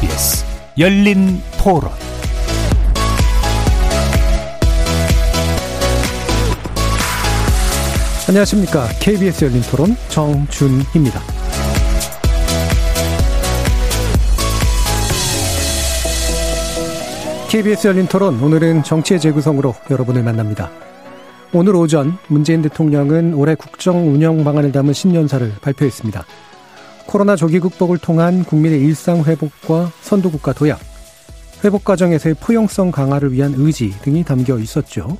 KBS 열린 토론 안녕하십니까. KBS 열린 토론 정준희입니다. KBS 열린 토론 오늘은 정치의 재구성으로 여러분을 만납니다. 오늘 오전 문재인 대통령은 올해 국정 운영 방안을 담은 신년사를 발표했습니다. 코로나 조기 극복을 통한 국민의 일상 회복과 선도국가 도약, 회복 과정에서의 포용성 강화를 위한 의지 등이 담겨 있었죠.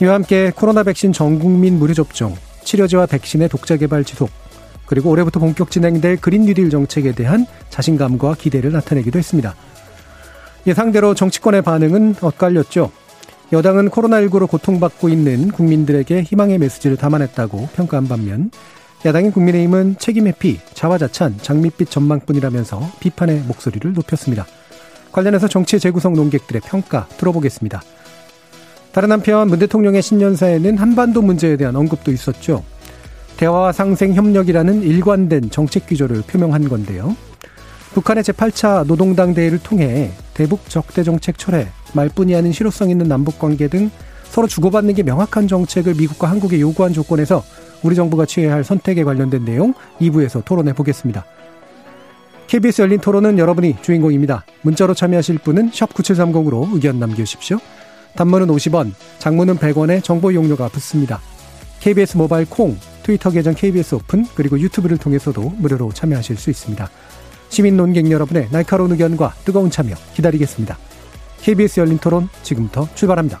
이와 함께 코로나 백신 전 국민 무료 접종, 치료제와 백신의 독자 개발 지속, 그리고 올해부터 본격 진행될 그린 뉴딜 정책에 대한 자신감과 기대를 나타내기도 했습니다. 예상대로 정치권의 반응은 엇갈렸죠. 여당은 코로나19로 고통받고 있는 국민들에게 희망의 메시지를 담아냈다고 평가한 반면 야당인 국민의힘은 책임 회피, 자화자찬, 장밋빛 전망뿐이라면서 비판의 목소리를 높였습니다. 관련해서 정치의 재구성 논객들의 평가 들어보겠습니다. 다른 한편 문 대통령의 신년사에는 한반도 문제에 대한 언급도 있었죠. 대화와 상생 협력이라는 일관된 정책 기조를 표명한 건데요. 북한의 제8차 노동당 대회를 통해 대북 적대 정책 철회, 말뿐이 아닌 실효성 있는 남북 관계 등 서로 주고받는 게 명확한 정책을 미국과 한국에 요구한 조건에서 우리 정부가 취해야 할 선택에 관련된 내용 2부에서 토론해 보겠습니다. KBS 열린 토론은 여러분이 주인공입니다. 문자로 참여하실 분은 9730으로 의견 남겨주십시오. 단문은 50원, 장문은 100원의 정보 이용료가 붙습니다. KBS 모바일 콩, 트위터 계정 KBS 오픈, 그리고 유튜브를 통해서도 무료로 참여하실 수 있습니다. 시민 논객 여러분의 날카로운 의견과 뜨거운 참여 기다리겠습니다. KBS 열린 토론 지금부터 출발합니다.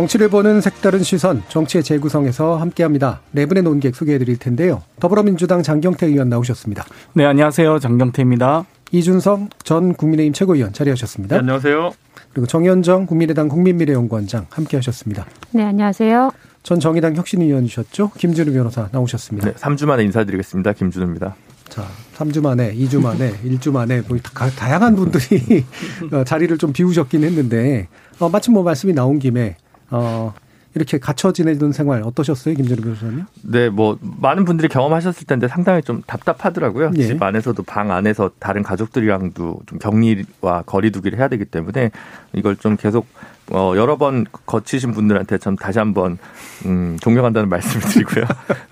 정치를 보는 색다른 시선, 정치의 재구성에서 함께합니다. 네 분의 논객 소개해드릴 텐데요. 더불어민주당 장경태 의원 나오셨습니다. 네, 안녕하세요. 장경태입니다. 이준석 전 국민의힘 최고위원 자리하셨습니다. 네, 안녕하세요. 그리고 정현정 국민의당 국민미래연구원장 함께하셨습니다. 네, 안녕하세요. 전 정의당 혁신위원이셨죠. 김준우 변호사 나오셨습니다. 네, 3주 만에 인사드리겠습니다. 김준우입니다. 자, 3주 만에, 2주 만에, 1주 만에 뭐 다양한 분들이 어, 자리를 좀 비우셨긴 했는데 어, 마침 뭐 말씀이 나온 김에 어, 이렇게 갇혀 지내던 생활 어떠셨어요, 김준우 변호사님? 네, 뭐 많은 분들이 경험하셨을 텐데 상당히 좀 답답하더라고요. 예. 집 안에서도 방 안에서 다른 가족들이랑도 좀 격리와 거리두기를 해야 되기 때문에 이걸 좀 계속 어, 여러 번 거치신 분들한테 참 다시 한번 음, 존경한다는 말씀을 드리고요.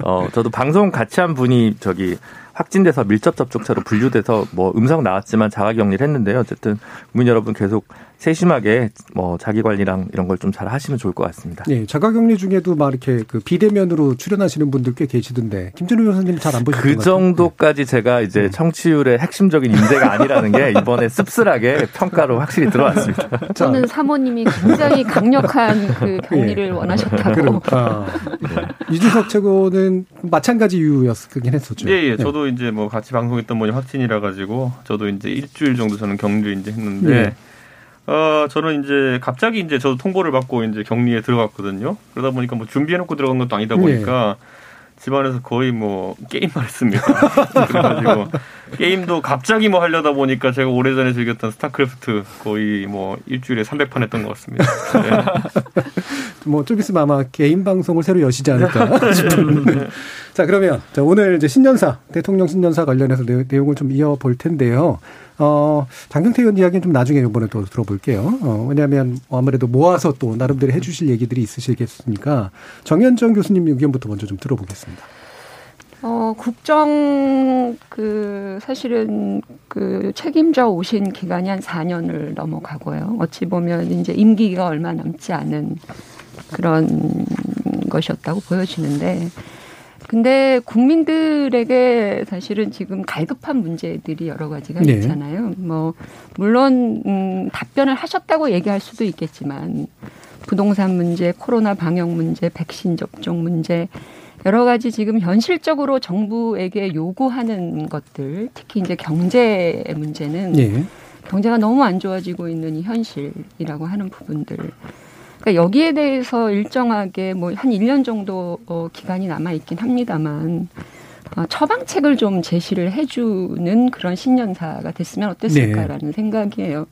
어, 저도 방송 같이 한 분이 저기 확진돼서 밀접 접촉자로 분류돼서 뭐 음성 나왔지만 자가 격리를 했는데요. 어쨌든 국민 여러분 계속 세심하게 뭐 자기 관리랑 이런 걸 좀 잘 하시면 좋을 것 같습니다. 네, 자가격리 중에도 막 이렇게 그 비대면으로 출연하시는 분들 꽤 계시던데 김준우 변호사님 잘 안 보셨던 그것 같아요. 정도까지 제가 이제 음. 청취율의 핵심적인 인재가 아니라는 게 이번에 씁쓸하게 평가로 확실히 들어왔습니다. 저는 사모님이 굉장히 강력한 그 격리를 원하셨다고. 그럼 아, 이준석 최고는 마찬가지 이유였긴 했었죠. 예, 예. 네. 저도 이제 뭐 같이 방송했던 분이 확진이라 가지고 저도 이제 일주일 정도 저는 격리를 이제 했는데 예. 어, 저는 이제 갑자기 이제 저도 통보를 받고 이제 격리에 들어갔거든요. 그러다 보니까 뭐 준비해놓고 들어간 것도 아니다 보니까 집안에서 거의 뭐 게임만 했습니다. 그래가지고 게임도 갑자기 뭐 하려다 보니까 제가 오래전에 즐겼던 스타크래프트 거의 뭐 일주일에 300판 했던 것 같습니다. 네. 뭐 좀 있으면 아마 개인 방송을 새로 여시지 않을까 싶은데. 자 그러면 자, 오늘 이제 신년사 대통령 신년사 관련해서 내, 내용을 좀 이어볼 텐데요. 어, 장경태 의원 이야기는 좀 나중에 이번에 또 들어볼게요. 어, 왜냐하면 아무래도 모아서 또 나름대로 해주실 얘기들이 있으시겠으니까 정현정 교수님 의견부터 먼저 좀 들어보겠습니다. 어, 국정 그 사실은 그 책임져 오신 기간이 한 4년을 넘어가고요. 어찌 보면 이제 임기가 얼마 남지 않은 그런 것이었다고 보여지는데 근데 국민들에게 사실은 지금 갈급한 문제들이 여러 가지가 네. 있잖아요. 뭐 물론 음, 답변을 하셨다고 얘기할 수도 있겠지만 부동산 문제, 코로나 방역 문제, 백신 접종 문제 여러 가지 지금 현실적으로 정부에게 요구하는 것들, 특히 이제 경제 문제는 예. 경제가 너무 안 좋아지고 있는 이 현실이라고 하는 부분들. 그러니까 여기에 대해서 일정하게 뭐 한 1년 정도 어, 기간이 남아 있긴 합니다만 어, 처방책을 좀 제시를 해주는 그런 신년사가 됐으면 어땠을까라는 네. 생각이에요.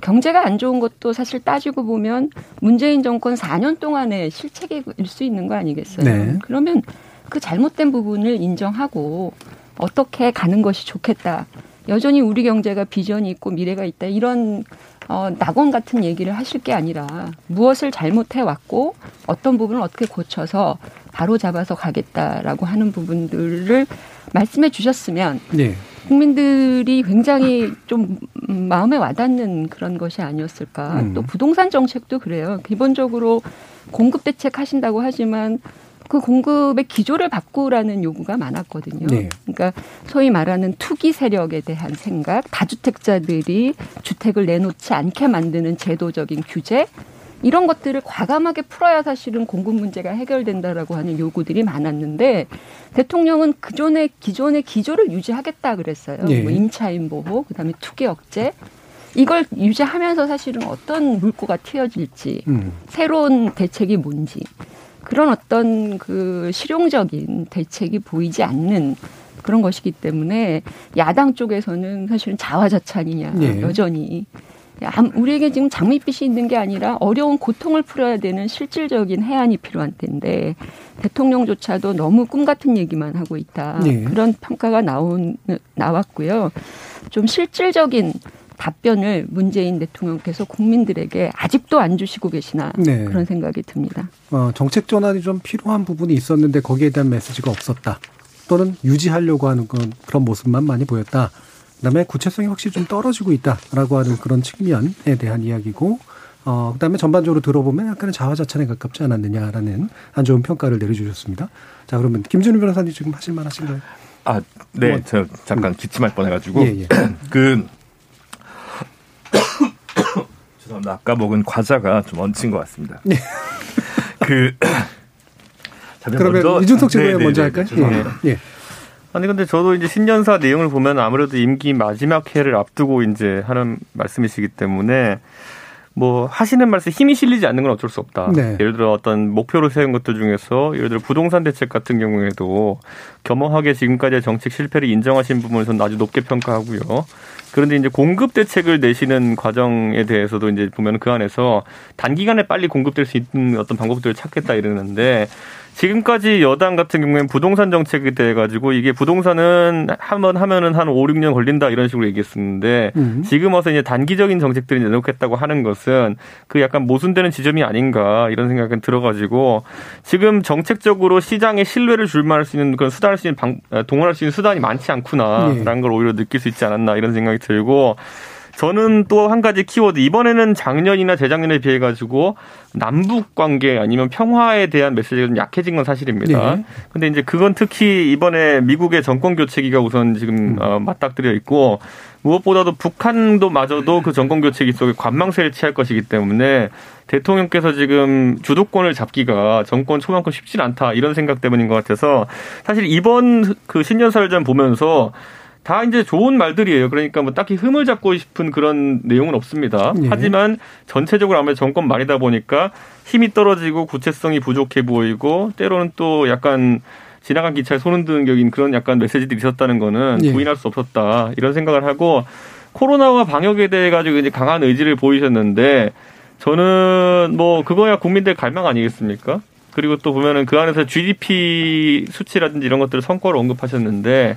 경제가 안 좋은 것도 사실 따지고 보면 문재인 정권 4년 동안의 실책일 수 있는 거 아니겠어요? 네. 그러면 그 잘못된 부분을 인정하고 어떻게 가는 것이 좋겠다. 여전히 우리 경제가 비전이 있고 미래가 있다. 이런 어, 낙원 같은 얘기를 하실 게 아니라 무엇을 잘못해 왔고 어떤 부분을 어떻게 고쳐서 바로 잡아서 가겠다라고 하는 부분들을 말씀해 주셨으면 네. 국민들이 굉장히 좀 마음에 와닿는 그런 것이 아니었을까. 음. 또 부동산 정책도 그래요. 기본적으로 공급 대책 하신다고 하지만 그 공급의 기조를 바꾸라는 요구가 많았거든요. 네. 그러니까 소위 말하는 투기 세력에 대한 생각, 다주택자들이 주택을 내놓지 않게 만드는 제도적인 규제, 이런 것들을 과감하게 풀어야 사실은 공급 문제가 해결된다라고 하는 요구들이 많았는데 대통령은 그전에 기존의 기조를 유지하겠다 그랬어요. 네. 뭐 임차인 보호, 그다음에 투기 억제. 이걸 유지하면서 사실은 어떤 물꼬가 튀어질지, 음. 새로운 대책이 뭔지, 그런 어떤 그 실용적인 대책이 보이지 않는 그런 것이기 때문에 야당 쪽에서는 사실은 자화자찬이냐, 네. 여전히. 우리에게 지금 장밋빛이 있는 게 아니라 어려운 고통을 풀어야 되는 실질적인 해안이 필요한 때인데 대통령조차도 너무 꿈 같은 얘기만 하고 있다. 네. 그런 평가가 나온 나왔고요. 좀 실질적인 답변을 문재인 대통령께서 국민들에게 아직도 안 주시고 계시나 네. 그런 생각이 듭니다. 어, 정책 전환이 좀 필요한 부분이 있었는데 거기에 대한 메시지가 없었다. 또는 유지하려고 하는 그런 모습만 많이 보였다. 그다음에 구체성이 확실히 좀 떨어지고 있다라고 하는 그런 측면에 대한 이야기고 어 그다음에 전반적으로 들어보면 약간은 자화자찬에 가깝지 않았느냐라는 안 좋은 평가를 내려주셨습니다. 자 그러면 김준우 변호사님 지금 하실 만하신가요? 아, 네, 뭐, 저 잠깐 기침할 뻔해가지고 예, 예. 그 죄송합니다. 아까 먹은 과자가 좀 얹힌 것 같습니다. 네. 그 그러면 먼저, 이준석 최고위원 네, 먼저 네, 네, 할까요? 예. 예. 아니 근데 저도 이제 신년사 내용을 보면 아무래도 임기 마지막 해를 앞두고 이제 하는 말씀이시기 때문에 뭐 하시는 말씀 힘이 실리지 않는 건 어쩔 수 없다. 네. 예를 들어 어떤 목표로 세운 것들 중에서 예를 들어 부동산 대책 같은 경우에도 겸허하게 지금까지의 정책 실패를 인정하신 부분을 저는 아주 높게 평가하고요. 그런데 이제 공급 대책을 내시는 과정에 대해서도 이제 보면 그 안에서 단기간에 빨리 공급될 수 있는 어떤 방법들을 찾겠다 이러는데 지금까지 여당 같은 경우에는 부동산 정책에 대해 가지고 이게 부동산은 한 번 하면은 한 5, 6년 걸린다 이런 식으로 얘기했었는데 음. 지금 와서 이제 단기적인 정책들이 내놓겠다고 하는 것은 그 약간 모순되는 지점이 아닌가 이런 생각은 들어가지고 지금 정책적으로 시장에 신뢰를 줄만할 수 있는 그런 수단할 수 있는 방, 동원할 수 있는 수단이 많지 않구나라는 네. 걸 오히려 느낄 수 있지 않았나 이런 생각이 들고 저는 또 한 가지 키워드 이번에는 작년이나 재작년에 비해 가지고 남북 관계 아니면 평화에 대한 메시지가 좀 약해진 건 사실입니다. 네. 근데 이제 그건 특히 이번에 미국의 정권 교체기가 우선 지금 음. 어, 맞닥뜨려 있고 무엇보다도 북한도 마저도 그 정권 교체기 속에 관망세를 취할 것이기 때문에 대통령께서 지금 주도권을 잡기가 정권 초반큼 쉽지 않다 이런 생각 때문인 것 같아서 사실 이번 그 신년설전 보면서 다 이제 좋은 말들이에요. 그러니까 뭐 딱히 흠을 잡고 싶은 그런 내용은 없습니다. 네. 하지만 전체적으로 아무래도 정권 말이다 보니까 힘이 떨어지고 구체성이 부족해 보이고 때로는 또 약간 지나간 기차에 손흔 드는 격인 그런 약간 메시지들이 있었다는 거는 네. 부인할 수 없었다. 이런 생각을 하고 코로나와 방역에 대해 가지고 이제 강한 의지를 보이셨는데 저는 뭐 그거야 국민들 갈망 아니겠습니까? 그리고 또 보면은 그 안에서 GDP 수치라든지 이런 것들을 성과로 언급하셨는데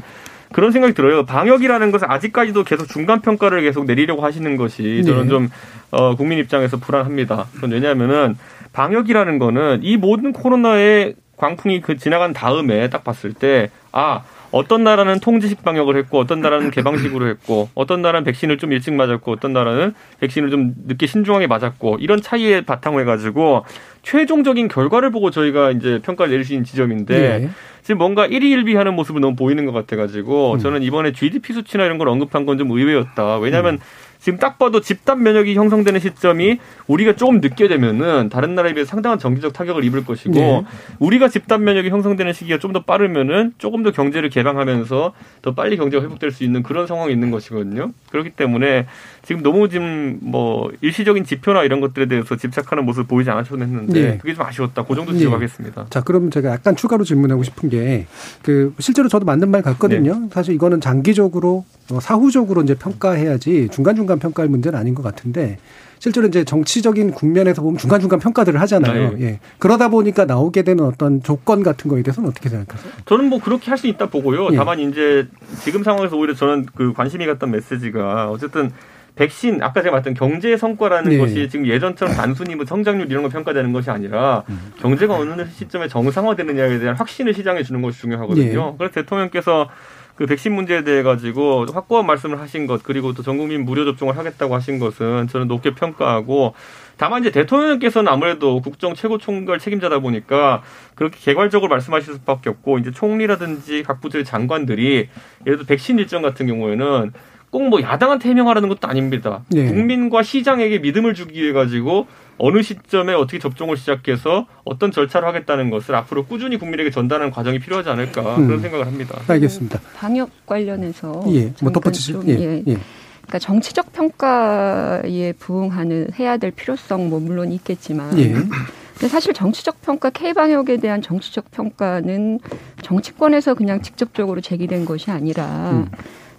그런 생각이 들어요. 방역이라는 것은 아직까지도 계속 중간 평가를 계속 내리려고 하시는 것이 저는 네. 좀 어, 국민 입장에서 불안합니다. 왜냐하면은 방역이라는 거는 이 모든 코로나의 광풍이 그 지나간 다음에 딱 봤을 때 아. 어떤 나라는 통제식 방역을 했고 어떤 나라는 개방식으로 했고 어떤 나라는 백신을 좀 일찍 맞았고 어떤 나라는 백신을 좀 늦게 신중하게 맞았고 이런 차이에 바탕을 해가지고 최종적인 결과를 보고 저희가 이제 평가를 내릴 수 있는 지점인데 네. 지금 뭔가 일희일비하는 모습을 너무 보이는 것 같아가지고 음. 저는 이번에 GDP 수치나 이런 걸 언급한 건 좀 의외였다. 왜냐하면 음. 지금 딱 봐도 집단 면역이 형성되는 시점이 우리가 조금 늦게 되면은 다른 나라에 비해 상당한 정기적 타격을 입을 것이고 네. 우리가 집단 면역이 형성되는 시기가 좀 더 빠르면은 조금 더 경제를 개방하면서 더 빨리 경제가 회복될 수 있는 그런 상황이 있는 것이거든요. 그렇기 때문에 지금 너무 지금 뭐 일시적인 지표나 이런 것들에 대해서 집착하는 모습 보이지 않으셨는 했는데 네. 그게 좀 아쉬웠다. 그 정도 지적하겠습니다. 자, 그럼 제가 약간 추가로 질문하고 싶은 게, 그, 실제로 저도 맞는 말 같거든요. 사실 이거는 장기적으로, 어, 사후적으로 이제 평가해야지 중간중간 평가할 문제는 아닌 것 같은데, 실제로 이제 정치적인 국면에서 보면 중간중간 평가들을 하잖아요. 네. 예. 그러다 보니까 나오게 되는 어떤 조건 같은 거에 대해서는 어떻게 생각하세요? 저는 뭐 그렇게 할 수 있다 보고요. 예. 다만 이제 지금 상황에서 오히려 저는 그 관심이 갔던 메시지가 어쨌든 백신 아까 제가 말했던 경제 성과라는 네. 것이 지금 예전처럼 단순히 뭐 성장률 이런 거 평가되는 것이 아니라 음. 경제가 어느 시점에 정상화되느냐에 대한 확신을 시장에 주는 것이 중요하거든요. 예. 그래서 대통령께서 그 백신 문제에 대해 가지고 확고한 말씀을 하신 것 그리고 또 전 국민 무료 접종을 하겠다고 하신 것은 저는 높게 평가하고 다만 이제 대통령께서는 아무래도 국정 최고 총괄 책임자다 보니까 그렇게 개괄적으로 말씀하실 수밖에 없고 이제 총리라든지 각 부처의 장관들이 예를 들어 백신 일정 같은 경우에는 꼭 뭐 야당한테 해명하라는 것도 아닙니다. 네. 국민과 시장에게 믿음을 주기 위해 가지고 어느 시점에 어떻게 접종을 시작해서 어떤 절차를 하겠다는 것을 앞으로 꾸준히 국민에게 전달하는 과정이 필요하지 않을까 음. 그런 생각을 합니다. 알겠습니다. 방역 관련해서 예. 뭐 덧붙이실? 좀, 예. 예. 예. 그러니까 정치적 평가에 부응하는 해야 될 필요성 뭐 물론 있겠지만 예. 근데 사실 정치적 평가 K 방역에 대한 정치적 평가는 정치권에서 그냥 직접적으로 제기된 것이 아니라 음.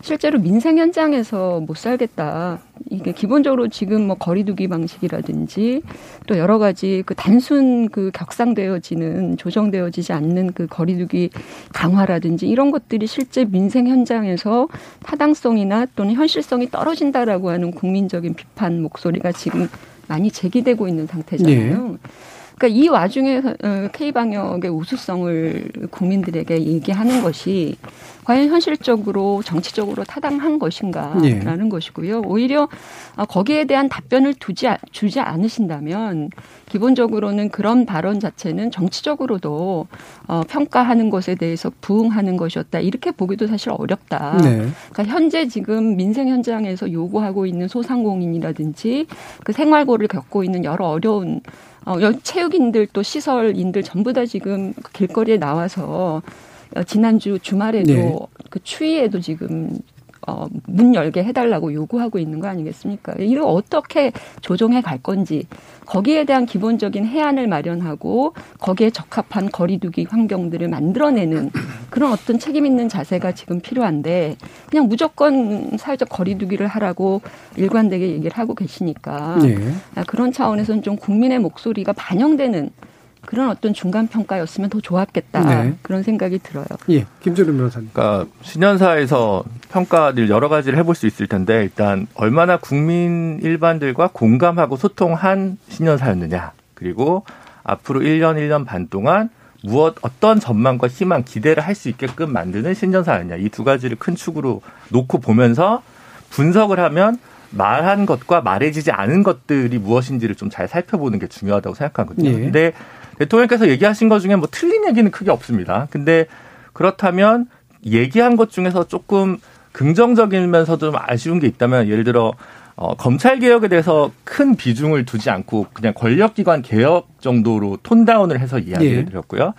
실제로 민생 현장에서 못 살겠다. 이게 기본적으로 지금 뭐 거리두기 방식이라든지 또 여러 가지 그 단순 그 격상되어지는 조정되어지지 않는 그 거리두기 강화라든지 이런 것들이 실제 민생 현장에서 타당성이나 또는 현실성이 떨어진다라고 하는 국민적인 비판 목소리가 지금 많이 제기되고 있는 상태잖아요. 그러니까 이 와중에 K 방역의 우수성을 국민들에게 얘기하는 것이 과연 현실적으로 정치적으로 타당한 것인가라는 예. 것이고요. 오히려 어, 거기에 대한 답변을 두지 아- 주지 않으신다면 기본적으로는 그런 발언 자체는 정치적으로도 어, 평가하는 것에 대해서 부응하는 것이었다 이렇게 보기도 사실 어렵다. 네. 그러니까 현재 지금 민생 현장에서 요구하고 있는 소상공인이라든지 그 생활고를 겪고 있는 여러 어려운 어, 여- 체육인들 또 시설인들 전부 다 지금 그 길거리에 나와서 어, 지난주 주말에도 네. 그 추위에도 지금 어, 문 열게 해달라고 요구하고 있는 거 아니겠습니까? 이걸 어떻게 조정해 갈 건지 거기에 대한 기본적인 해안을 마련하고 거기에 적합한 거리두기 환경들을 만들어내는 그런 어떤 책임 있는 자세가 지금 필요한데 그냥 무조건 사회적 거리두기를 하라고 일관되게 얘기를 하고 계시니까 예. 아, 그런 차원에서는 좀 국민의 목소리가 반영되는 그런 어떤 중간 평가였으면 더 좋았겠다 네. 그런 생각이 들어요. 예. 김준우 변호사님. 그러니까 신년사에서 평가를 여러 가지를 해볼 수 있을 텐데 일단 얼마나 국민 일반들과 공감하고 소통한 신년사였느냐 그리고 앞으로 1년 1년 반 동안 무엇 어떤 전망과 희망 기대를 할 수 있게끔 만드는 신년사였냐 이 두 가지를 큰 축으로 놓고 보면서 분석을 하면 말한 것과 말해지지 않은 것들이 무엇인지를 좀 잘 살펴보는 게 중요하다고 생각하거든요. 예. 근데 대통령께서 얘기하신 것 중에 뭐 틀린 얘기는 크게 없습니다. 근데 그렇다면 얘기한 것 중에서 조금 긍정적이면서도 좀 아쉬운 게 있다면 예를 들어 어, 검찰 개혁에 대해서 큰 비중을 두지 않고 그냥 권력기관 개혁 정도로 톤다운을 해서 이야기를 예. 드렸고요.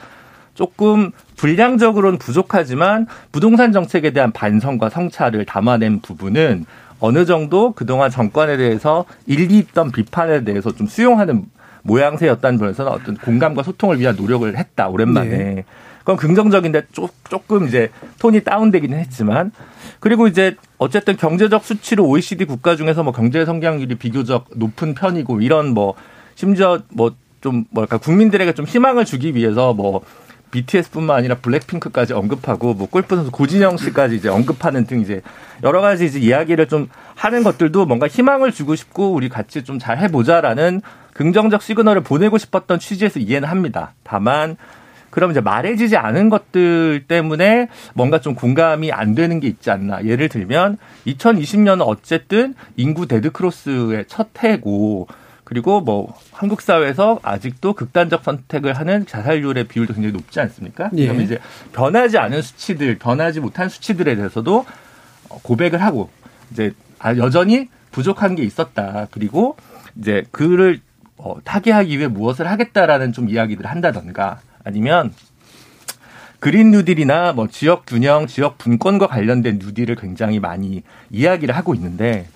조금 분량적으로는 부족하지만 부동산 정책에 대한 반성과 성찰을 담아낸 부분은 어느 정도 그동안 정권에 대해서 일리 있던 비판에 대해서 좀 수용하는 모양새였다는 면에서는 어떤 공감과 소통을 위한 노력을 했다 오랜만에 네. 그건 긍정적인데 조, 조금 이제 톤이 다운되기는 했지만 그리고 이제 어쨌든 경제적 수치로 OECD 국가 중에서 뭐 경제 성장률이 비교적 높은 편이고 이런 뭐 심지어 뭐 좀 뭐랄까 국민들에게 좀 희망을 주기 위해서 뭐 BTS뿐만 아니라 블랙핑크까지 언급하고 뭐 골프 선수 고진영 씨까지 이제 언급하는 등 이제 여러 가지 이제 이야기를 좀 하는 것들도 뭔가 희망을 주고 싶고 우리 같이 좀 잘 해보자라는 긍정적 시그널을 보내고 싶었던 취지에서 이해는 합니다. 다만 그럼 이제 말해지지 않은 것들 때문에 뭔가 좀 공감이 안 되는 게 있지 않나. 예를 들면 2020년은 어쨌든 인구 데드크로스의 첫 해고 그리고 뭐 한국 사회에서 아직도 극단적 선택을 하는 자살률의 비율도 굉장히 높지 않습니까? 예. 그러면 이제 변하지 않은 수치들, 변하지 못한 수치들에 대해서도 고백을 하고 이제 아, 여전히 부족한 게 있었다. 그리고 이제 그를 어, 타개하기 위해 무엇을 하겠다라는 좀 이야기들을 한다던가 아니면 그린 뉴딜이나 뭐 지역 균형, 지역 분권과 관련된 뉴딜을 굉장히 많이 이야기를 하고 있는데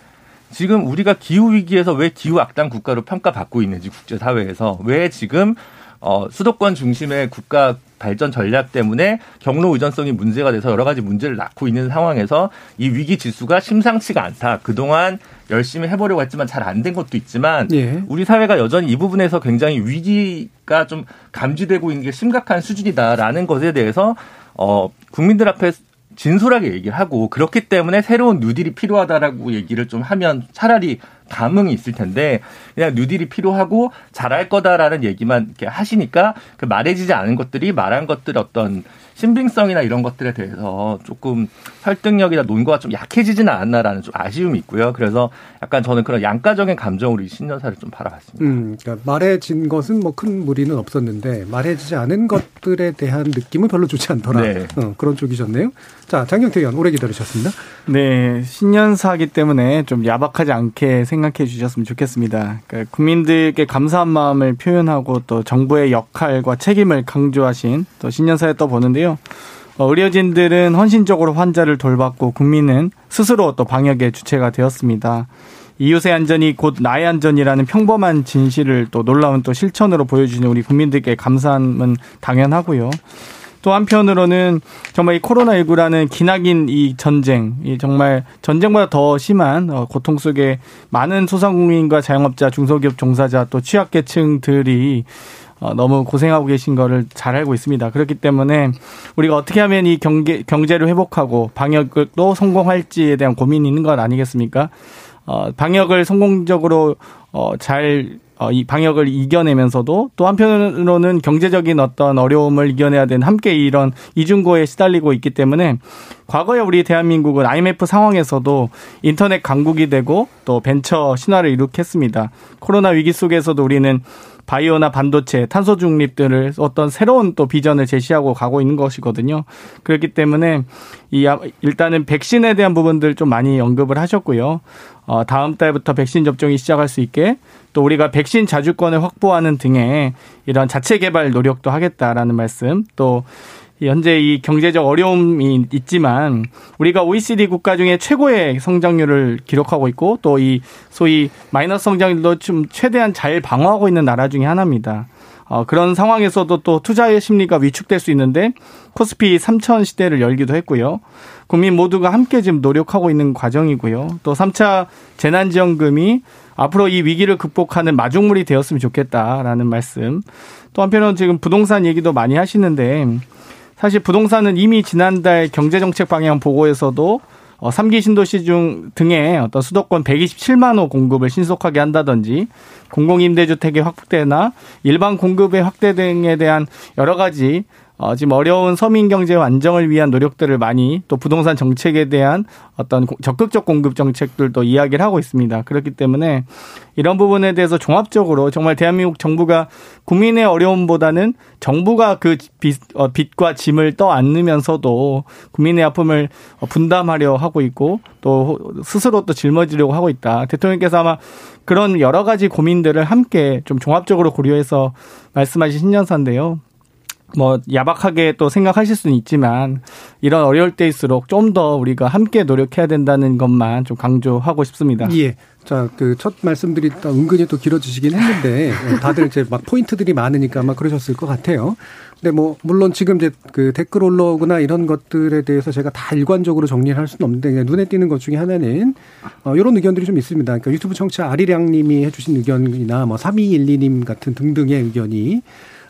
지금 우리가 기후 위기에서 왜 기후 악당 국가로 평가받고 있는지 국제 사회에서 왜 지금 어 수도권 중심의 국가 발전 전략 때문에 경로 의존성이 문제가 돼서 여러 가지 문제를 낳고 있는 상황에서 이 위기 지수가 심상치가 않다. 그동안 열심히 해보려고 했지만 잘 안 된 것도 있지만 예. 우리 사회가 여전히 이 부분에서 굉장히 위기가 좀 감지되고 있는 게 심각한 수준이다라는 것에 대해서 어 국민들 앞에 진솔하게 얘기를 하고 그렇기 때문에 새로운 뉴딜이 필요하다라고 얘기를 좀 하면 차라리 감흥이 있을 텐데 그냥 뉴딜이 필요하고 잘할 거다라는 얘기만 이렇게 하시니까 그 말해지지 않은 것들이 말한 것들 어떤 신빙성이나 이런 것들에 대해서 조금 설득력이나 논거가 좀 약해지지는 않았나라는 좀 아쉬움이 있고요. 그래서 약간 저는 그런 양가적인 감정으로 이 신년사를 좀 바라봤습니다. 음, 그러니까 말해진 것은 뭐 큰 무리는 없었는데 말해지지 않은 것들에 대한 느낌은 별로 좋지 않더라. 네. 어, 그런 쪽이셨네요. 자, 장경태 의원 오래 기다리셨습니다. 네, 신년사기 때문에 좀 야박하지 않게 생각해 주셨으면 좋겠습니다. 그러니까 국민들께 감사한 마음을 표현하고 또 정부의 역할과 책임을 강조하신 또 신년사에 또 보는데요. 어, 의료진들은 헌신적으로 환자를 돌봤고 국민은 스스로 또 방역의 주체가 되었습니다. 이웃의 안전이 곧 나의 안전이라는 평범한 진실을 또 놀라운 또 실천으로 보여주는 우리 국민들께 감사함은 당연하고요. 또 한편으로는 정말 이 코로나19라는 기나긴 이 전쟁, 이 정말 전쟁보다 더 심한 어, 고통 속에 많은 소상공인과 자영업자, 중소기업 종사자 또 취약계층들이 어, 너무 고생하고 계신 거를 잘 알고 있습니다. 그렇기 때문에 우리가 어떻게 하면 이 경제, 경제를 회복하고 방역도 성공할지에 대한 고민이 있는 것 아니겠습니까? 어, 방역을 성공적으로 어, 잘 어, 이 방역을 이겨내면서도 또 한편으로는 경제적인 어떤 어려움을 이겨내야 되는 함께 이런 이중고에 시달리고 있기 때문에 과거에 우리 대한민국은 IMF 상황에서도 인터넷 강국이 되고 또 벤처 신화를 이룩했습니다. 코로나 위기 속에서도 우리는 바이오나 반도체, 탄소 중립들을 어떤 새로운 또 비전을 제시하고 가고 있는 것이거든요. 그렇기 때문에 이 일단은 백신에 대한 부분들 좀 많이 언급을 하셨고요. 어, 다음 달부터 백신 접종이 시작할 수 있게 또 우리가 백신 자주권을 확보하는 등의 이런 자체 개발 노력도 하겠다라는 말씀 또 현재 이 경제적 어려움이 있지만 우리가 OECD 국가 중에 최고의 성장률을 기록하고 있고 또 이 소위 마이너스 성장률도 좀 최대한 잘 방어하고 있는 나라 중에 하나입니다. 어, 그런 상황에서도 또 투자의 심리가 위축될 수 있는데 코스피 3천 시대를 열기도 했고요. 국민 모두가 함께 지금 노력하고 있는 과정이고요. 또 3차 재난지원금이 앞으로 이 위기를 극복하는 마중물이 되었으면 좋겠다라는 말씀. 또 한편으로는 지금 부동산 얘기도 많이 하시는데 사실 부동산은 이미 지난달 경제정책 방향 보고에서도 어, 3기 신도시 중 등의 어떤 수도권 127만 호 공급을 신속하게 한다든지 공공임대주택의 확대나 일반 공급의 확대 등에 대한 여러 가지 어, 지금 어려운 서민 경제 안정을 위한 노력들을 많이 또 부동산 정책에 대한 어떤 적극적 공급 정책들도 이야기를 하고 있습니다. 그렇기 때문에 이런 부분에 대해서 종합적으로 정말 대한민국 정부가 국민의 어려움보다는 정부가 그 빚, 어, 빚과 짐을 떠안으면서도 국민의 아픔을 분담하려 하고 있고 또 스스로 또 짊어지려고 하고 있다. 대통령께서 아마 그런 여러 가지 고민들을 함께 좀 종합적으로 고려해서 말씀하신 신년사인데요. 뭐 야박하게 또 생각하실 수는 있지만 이런 어려울 때일수록 좀 더 우리가 함께 노력해야 된다는 것만 좀 강조하고 싶습니다. 예. 자, 그 첫 말씀들이 또 은근히 또 길어지시긴 했는데 다들 이제 막 포인트들이 많으니까 아마 그러셨을 것 같아요. 근데 뭐 물론 지금 이제 그 댓글 올라오거나 이런 것들에 대해서 제가 다 일관적으로 정리를 할 수는 없는데 눈에 띄는 것 중에 하나는 어 이런 의견들이 좀 있습니다. 그러니까 유튜브 청취자 아리량 님이 해 주신 의견이나 뭐 3212님 같은 등등의 의견이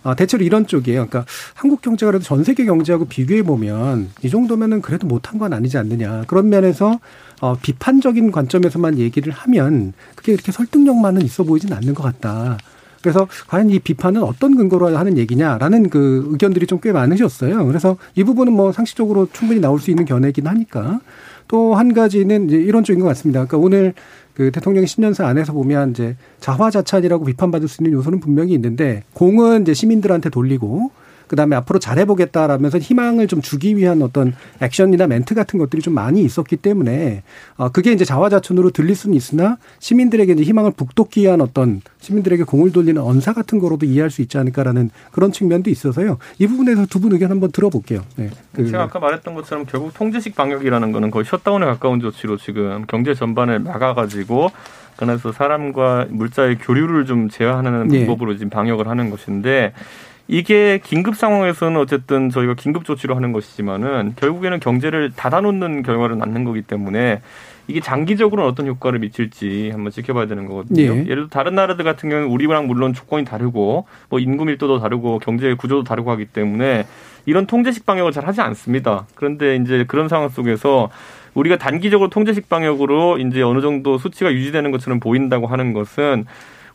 아, 대체로 이런 쪽이에요. 그러니까 한국 경제가 그래도 전 세계 경제하고 비교해 보면 이 정도면은 그래도 못한 건 아니지 않느냐. 그런 면에서 어, 비판적인 관점에서만 얘기를 하면 그게 이렇게 설득력만은 있어 보이진 않는 것 같다. 그래서 과연 이 비판은 어떤 근거로 하는 얘기냐라는 그 의견들이 좀 꽤 많으셨어요. 그래서 이 부분은 뭐 상식적으로 충분히 나올 수 있는 견해긴 하니까 또 한 가지는 이제 이런 쪽인 것 같습니다. 그러니까 오늘 그 대통령 신년사 안에서 보면 이제 자화자찬이라고 비판받을 수 있는 요소는 분명히 있는데 공은 이제 시민들한테 돌리고 그다음에 앞으로 잘해보겠다라면서 희망을 좀 주기 위한 어떤 액션이나 멘트 같은 것들이 좀 많이 있었기 때문에 어 그게 이제 자화자찬으로 들릴 수는 있으나 시민들에게 이제 희망을 북돋기 위한 어떤 시민들에게 공을 돌리는 언사 같은 거로도 이해할 수 있지 않을까라는 그런 측면도 있어서요. 이 부분에서 두 분 의견 한번 들어볼게요. 네. 그 제가 아까 말했던 것처럼 결국 통제식 방역이라는 거는 거의 셧다운에 가까운 조치로 지금 경제 전반을 막아가지고 그래서 사람과 물자의 교류를 좀 제어하는 네. 방법으로 지금 방역을 하는 것인데 이게 긴급 상황에서는 어쨌든 저희가 긴급 조치로 하는 것이지만은 결국에는 경제를 닫아놓는 결과를 낳는 거기 때문에 이게 장기적으로는 어떤 효과를 미칠지 한번 지켜봐야 되는 거거든요. 예. 예를 들어 다른 나라들 같은 경우는 우리랑 물론 조건이 다르고 뭐 인구 밀도도 다르고 경제 구조도 다르고 하기 때문에 이런 통제식 방역을 잘 하지 않습니다. 그런데 이제 그런 상황 속에서 우리가 단기적으로 통제식 방역으로 이제 어느 정도 수치가 유지되는 것처럼 보인다고 하는 것은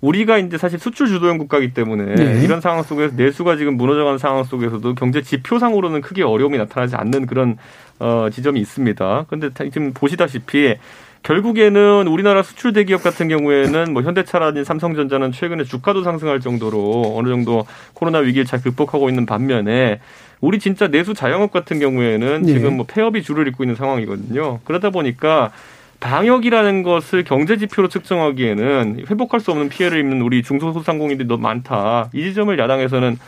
우리가 이제 사실 수출 주도형 국가이기 때문에 네. 이런 상황 속에서 내수가 지금 무너져가는 상황 속에서도 경제 지표상으로는 크게 어려움이 나타나지 않는 그런 어, 지점이 있습니다. 그런데 지금 보시다시피 결국에는 우리나라 수출 대기업 같은 경우에는 뭐 현대차라든지 삼성전자는 최근에 주가도 상승할 정도로 어느 정도 코로나 위기를 잘 극복하고 있는 반면에 우리 진짜 내수 자영업 같은 경우에는 네. 지금 뭐 폐업이 줄을 잇고 있는 상황이거든요. 그러다 보니까 방역이라는 것을 경제 지표로 측정하기에는 회복할 수 없는 피해를 입는 우리 중소소상공인들이 너무 많다. 이 지점을 야당에서는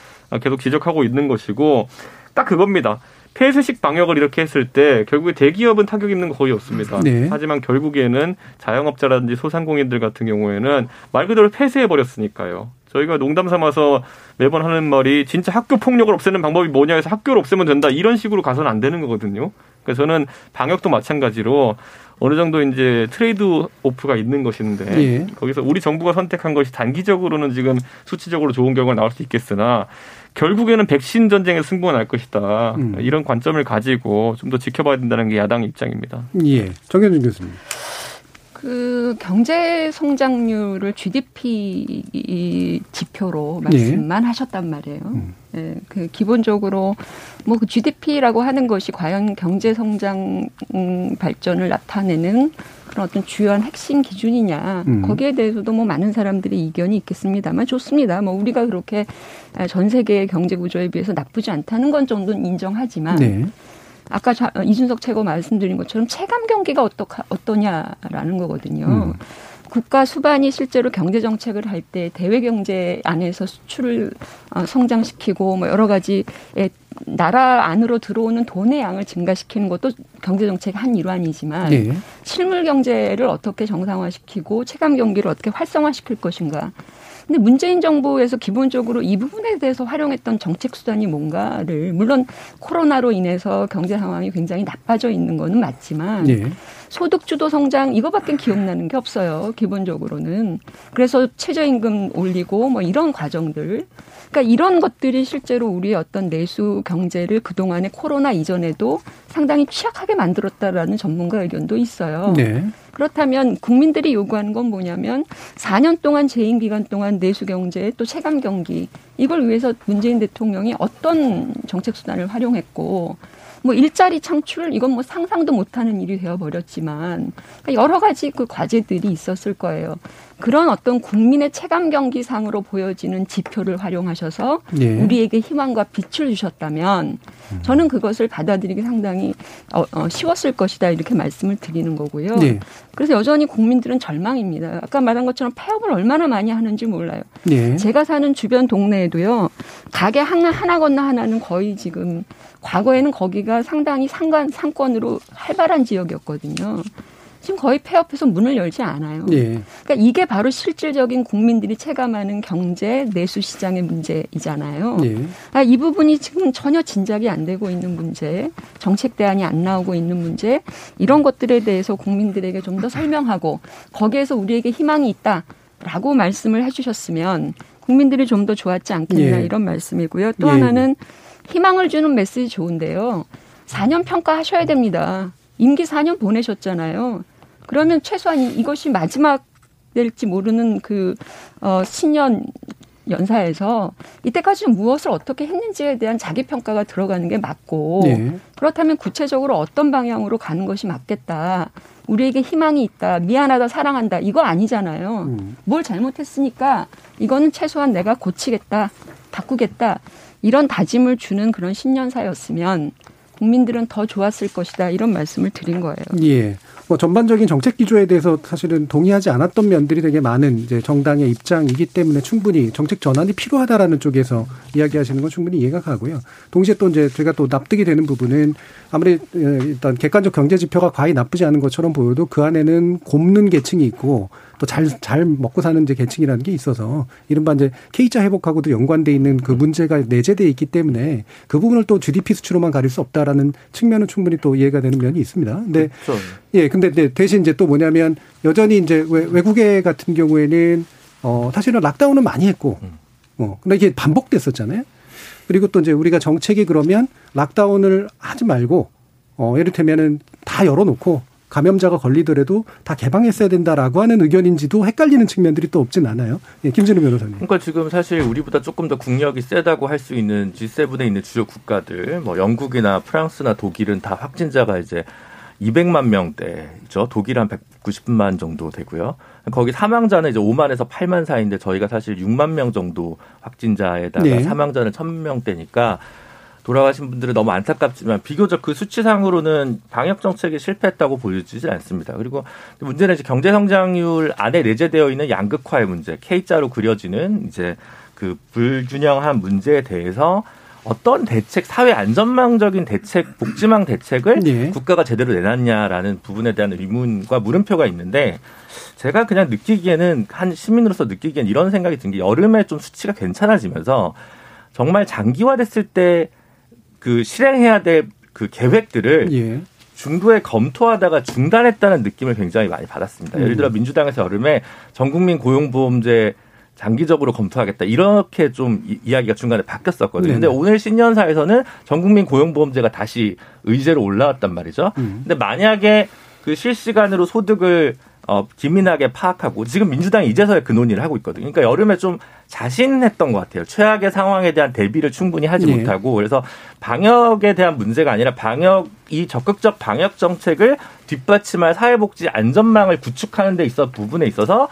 계속 지적하고 있는 것이고 딱 그겁니다. 폐쇄식 방역을 이렇게 했을 때 결국에 대기업은 타격 입는 거 거의 없습니다. 네. 하지만 결국에는 자영업자라든지 소상공인들 같은 경우에는 말 그대로 폐쇄해 버렸으니까요. 저희가 농담 삼아서 매번 하는 말이 진짜 학교 폭력을 없애는 방법이 뭐냐 해서 학교를 없애면 된다 이런 식으로 가서는 안 되는 거거든요. 그래서 저는 방역도 마찬가지로 어느 정도 이제 트레이드 오프가 있는 것인데 예. 거기서 우리 정부가 선택한 것이 단기적으로는 지금 수치적으로 좋은 결과가 나올 수 있겠으나 결국에는 백신 전쟁의 승부가 날 것이다. 음. 이런 관점을 가지고 좀 더 지켜봐야 된다는 게 야당의 입장입니다. 예. 정현준 교수님. 그 경제 성장률을 GDP 지표로 말씀만 하셨단 말이에요. 음. 예, 그 기본적으로 뭐 그 GDP라고 하는 것이 과연 경제 성장 음, 발전을 나타내는 그런 어떤 주요한 핵심 기준이냐 음. 거기에 대해서도 뭐 많은 사람들의 이견이 있겠습니다만 좋습니다. 뭐 우리가 그렇게 전 세계의 경제 구조에 비해서 나쁘지 않다는 건 정도는 인정하지만 네. 아까 자- 이준석 최고 말씀드린 것처럼 체감 경기가 어떠, 어떠냐라는 거거든요. 음. 국가 수반이 실제로 경제 정책을 할 때 대외 경제 안에서 수출을 어, 성장시키고 뭐 여러 가지 나라 안으로 들어오는 돈의 양을 증가시키는 것도 경제 정책의 한 일환이지만 네. 실물 경제를 어떻게 정상화시키고 체감 경기를 어떻게 활성화시킬 것인가. 근데 문재인 정부에서 기본적으로 이 부분에 대해서 활용했던 정책 수단이 뭔가를 물론 코로나로 인해서 경제 상황이 굉장히 나빠져 있는 거는 맞지만 네. 소득 주도 성장 이거밖에 기억나는 게 없어요. 기본적으로는. 그래서 최저임금 올리고 뭐 이런 과정들. 그러니까 이런 것들이 실제로 우리의 어떤 내수 경제를 그동안의 코로나 이전에도 상당히 취약하게 만들었다라는 전문가 의견도 있어요. 네. 그렇다면 국민들이 요구하는 건 뭐냐면 4년 동안 재임 기간 동안 내수 경제 또 체감 경기 이걸 위해서 문재인 대통령이 어떤 정책 수단을 활용했고 뭐 일자리 창출 이건 뭐 상상도 못하는 일이 되어 버렸지만 그러니까 여러 가지 그 과제들이 있었을 거예요. 그런 어떤 국민의 체감 경기상으로 보여지는 지표를 활용하셔서 예. 우리에게 희망과 빛을 주셨다면 저는 그것을 받아들이기 상당히 어, 어, 쉬웠을 것이다 이렇게 말씀을 드리는 거고요. 네. 그래서 여전히 국민들은 절망입니다. 아까 말한 것처럼 폐업을 얼마나 많이 하는지 몰라요. 네. 제가 사는 주변 동네에도요. 가게 하나 하나 건너 하나는 거의 지금 과거에는 거기가 상당히 상관 상권으로 활발한 지역이었거든요. 지금 거의 폐업해서 문을 열지 않아요. 예. 그러니까 이게 바로 실질적인 국민들이 체감하는 경제 내수 시장의 문제이잖아요. 예. 아, 이 부분이 지금 전혀 진작이 안 되고 있는 문제, 정책 대안이 안 나오고 있는 문제, 이런 것들에 대해서 국민들에게 좀 더 설명하고 거기에서 우리에게 희망이 있다 라고 말씀을 해주셨으면 국민들이 좀 더 좋았지 않겠나 예. 이런 말씀이고요. 또 예. 하나는 희망을 주는 메시지 좋은데요. 4년 평가하셔야 됩니다. 임기 4년 보내셨잖아요. 그러면 최소한 이- 이것이 마지막 될지 모르는 그, 어, 신년 연사에서 이때까지 무엇을 어떻게 했는지에 대한 자기 평가가 들어가는 게 맞고 네. 그렇다면 구체적으로 어떤 방향으로 가는 것이 맞겠다. 우리에게 희망이 있다. 미안하다. 사랑한다. 이거 아니잖아요. 음. 뭘 잘못했으니까 이거는 최소한 내가 고치겠다. 바꾸겠다. 이런 다짐을 주는 그런 신년사였으면 국민들은 더 좋았을 것이다. 이런 말씀을 드린 거예요. 예. 뭐 전반적인 정책 기조에 대해서 사실은 동의하지 않았던 면들이 되게 많은 이제 정당의 입장이기 때문에 충분히 정책 전환이 필요하다라는 쪽에서 이야기하시는 건 충분히 이해가 가고요. 동시에 또 이제 제가 또 납득이 되는 부분은 아무리 일단 객관적 경제 지표가 과히 나쁘지 않은 것처럼 보여도 그 안에는 곱는 계층이 있고 또 잘, 잘 먹고 사는 이제 계층이라는 게 있어서 이른바 이제 K자 회복하고도 연관돼 있는 그 문제가 내재돼 있기 때문에 그 부분을 또 GDP 수치로만 가릴 수 없다라는 측면은 충분히 또 이해가 되는 면이 있습니다. 근데 그렇죠. 예, 근데 대신 이제 또 뭐냐면 여전히 이제 외국에 같은 경우에는 어 사실은 락다운은 많이 했고 어 근데 이게 반복됐었잖아요. 그리고 또 이제 우리가 정책이 그러면 락다운을 하지 말고 어 예를 들면은 다 열어놓고 감염자가 걸리더라도 다 개방했어야 된다라고 하는 의견인지도 헷갈리는 측면들이 또 없진 않아요. 예, 김진우 변호사님. 그러니까 지금 사실 우리보다 조금 더 국력이 세다고 할 수 있는 G7에 있는 주요 국가들, 뭐 영국이나 프랑스나 독일은 다 확진자가 이제 200만 명대죠. 독일 한 190만 정도 되고요. 거기 사망자는 이제 5만에서 8만 사이인데 저희가 사실 6만 명 정도 확진자에다가 네. 사망자는 1000명대니까 돌아가신 분들은 너무 안타깝지만 비교적 그 수치상으로는 방역 정책이 실패했다고 보여지지 않습니다. 그리고 문제는 이제 경제 성장률 안에 내재되어 있는 양극화의 문제, K자로 그려지는 이제 그 불균형한 문제에 대해서 어떤 대책, 사회 안전망적인 대책, 복지망 대책을 네. 국가가 제대로 내놨냐라는 부분에 대한 의문과 물음표가 있는데 제가 그냥 느끼기에는 한 시민으로서 느끼기엔 이런 생각이 든 게 여름에 좀 수치가 괜찮아지면서 정말 장기화됐을 때 그 실행해야 될 그 계획들을 예. 중도에 검토하다가 중단했다는 느낌을 굉장히 많이 받았습니다. 음. 예를 들어 민주당에서 여름에 전국민 고용보험제 장기적으로 검토하겠다 이렇게 좀 이야기가 중간에 바뀌었었거든요. 네네. 근데 오늘 신년사에서는 전국민 고용보험제가 다시 의제로 올라왔단 말이죠. 음. 근데 만약에 그 실시간으로 소득을 어, 기민하게 파악하고 지금 민주당이 이제서야 그 논의를 하고 있거든요. 그러니까 여름에 좀 자신했던 것 같아요. 최악의 상황에 대한 대비를 충분히 하지 네. 못하고 그래서 방역에 대한 문제가 아니라 방역 이 적극적 방역 정책을 뒷받침할 사회복지 안전망을 구축하는 데 있어 부분에 있어서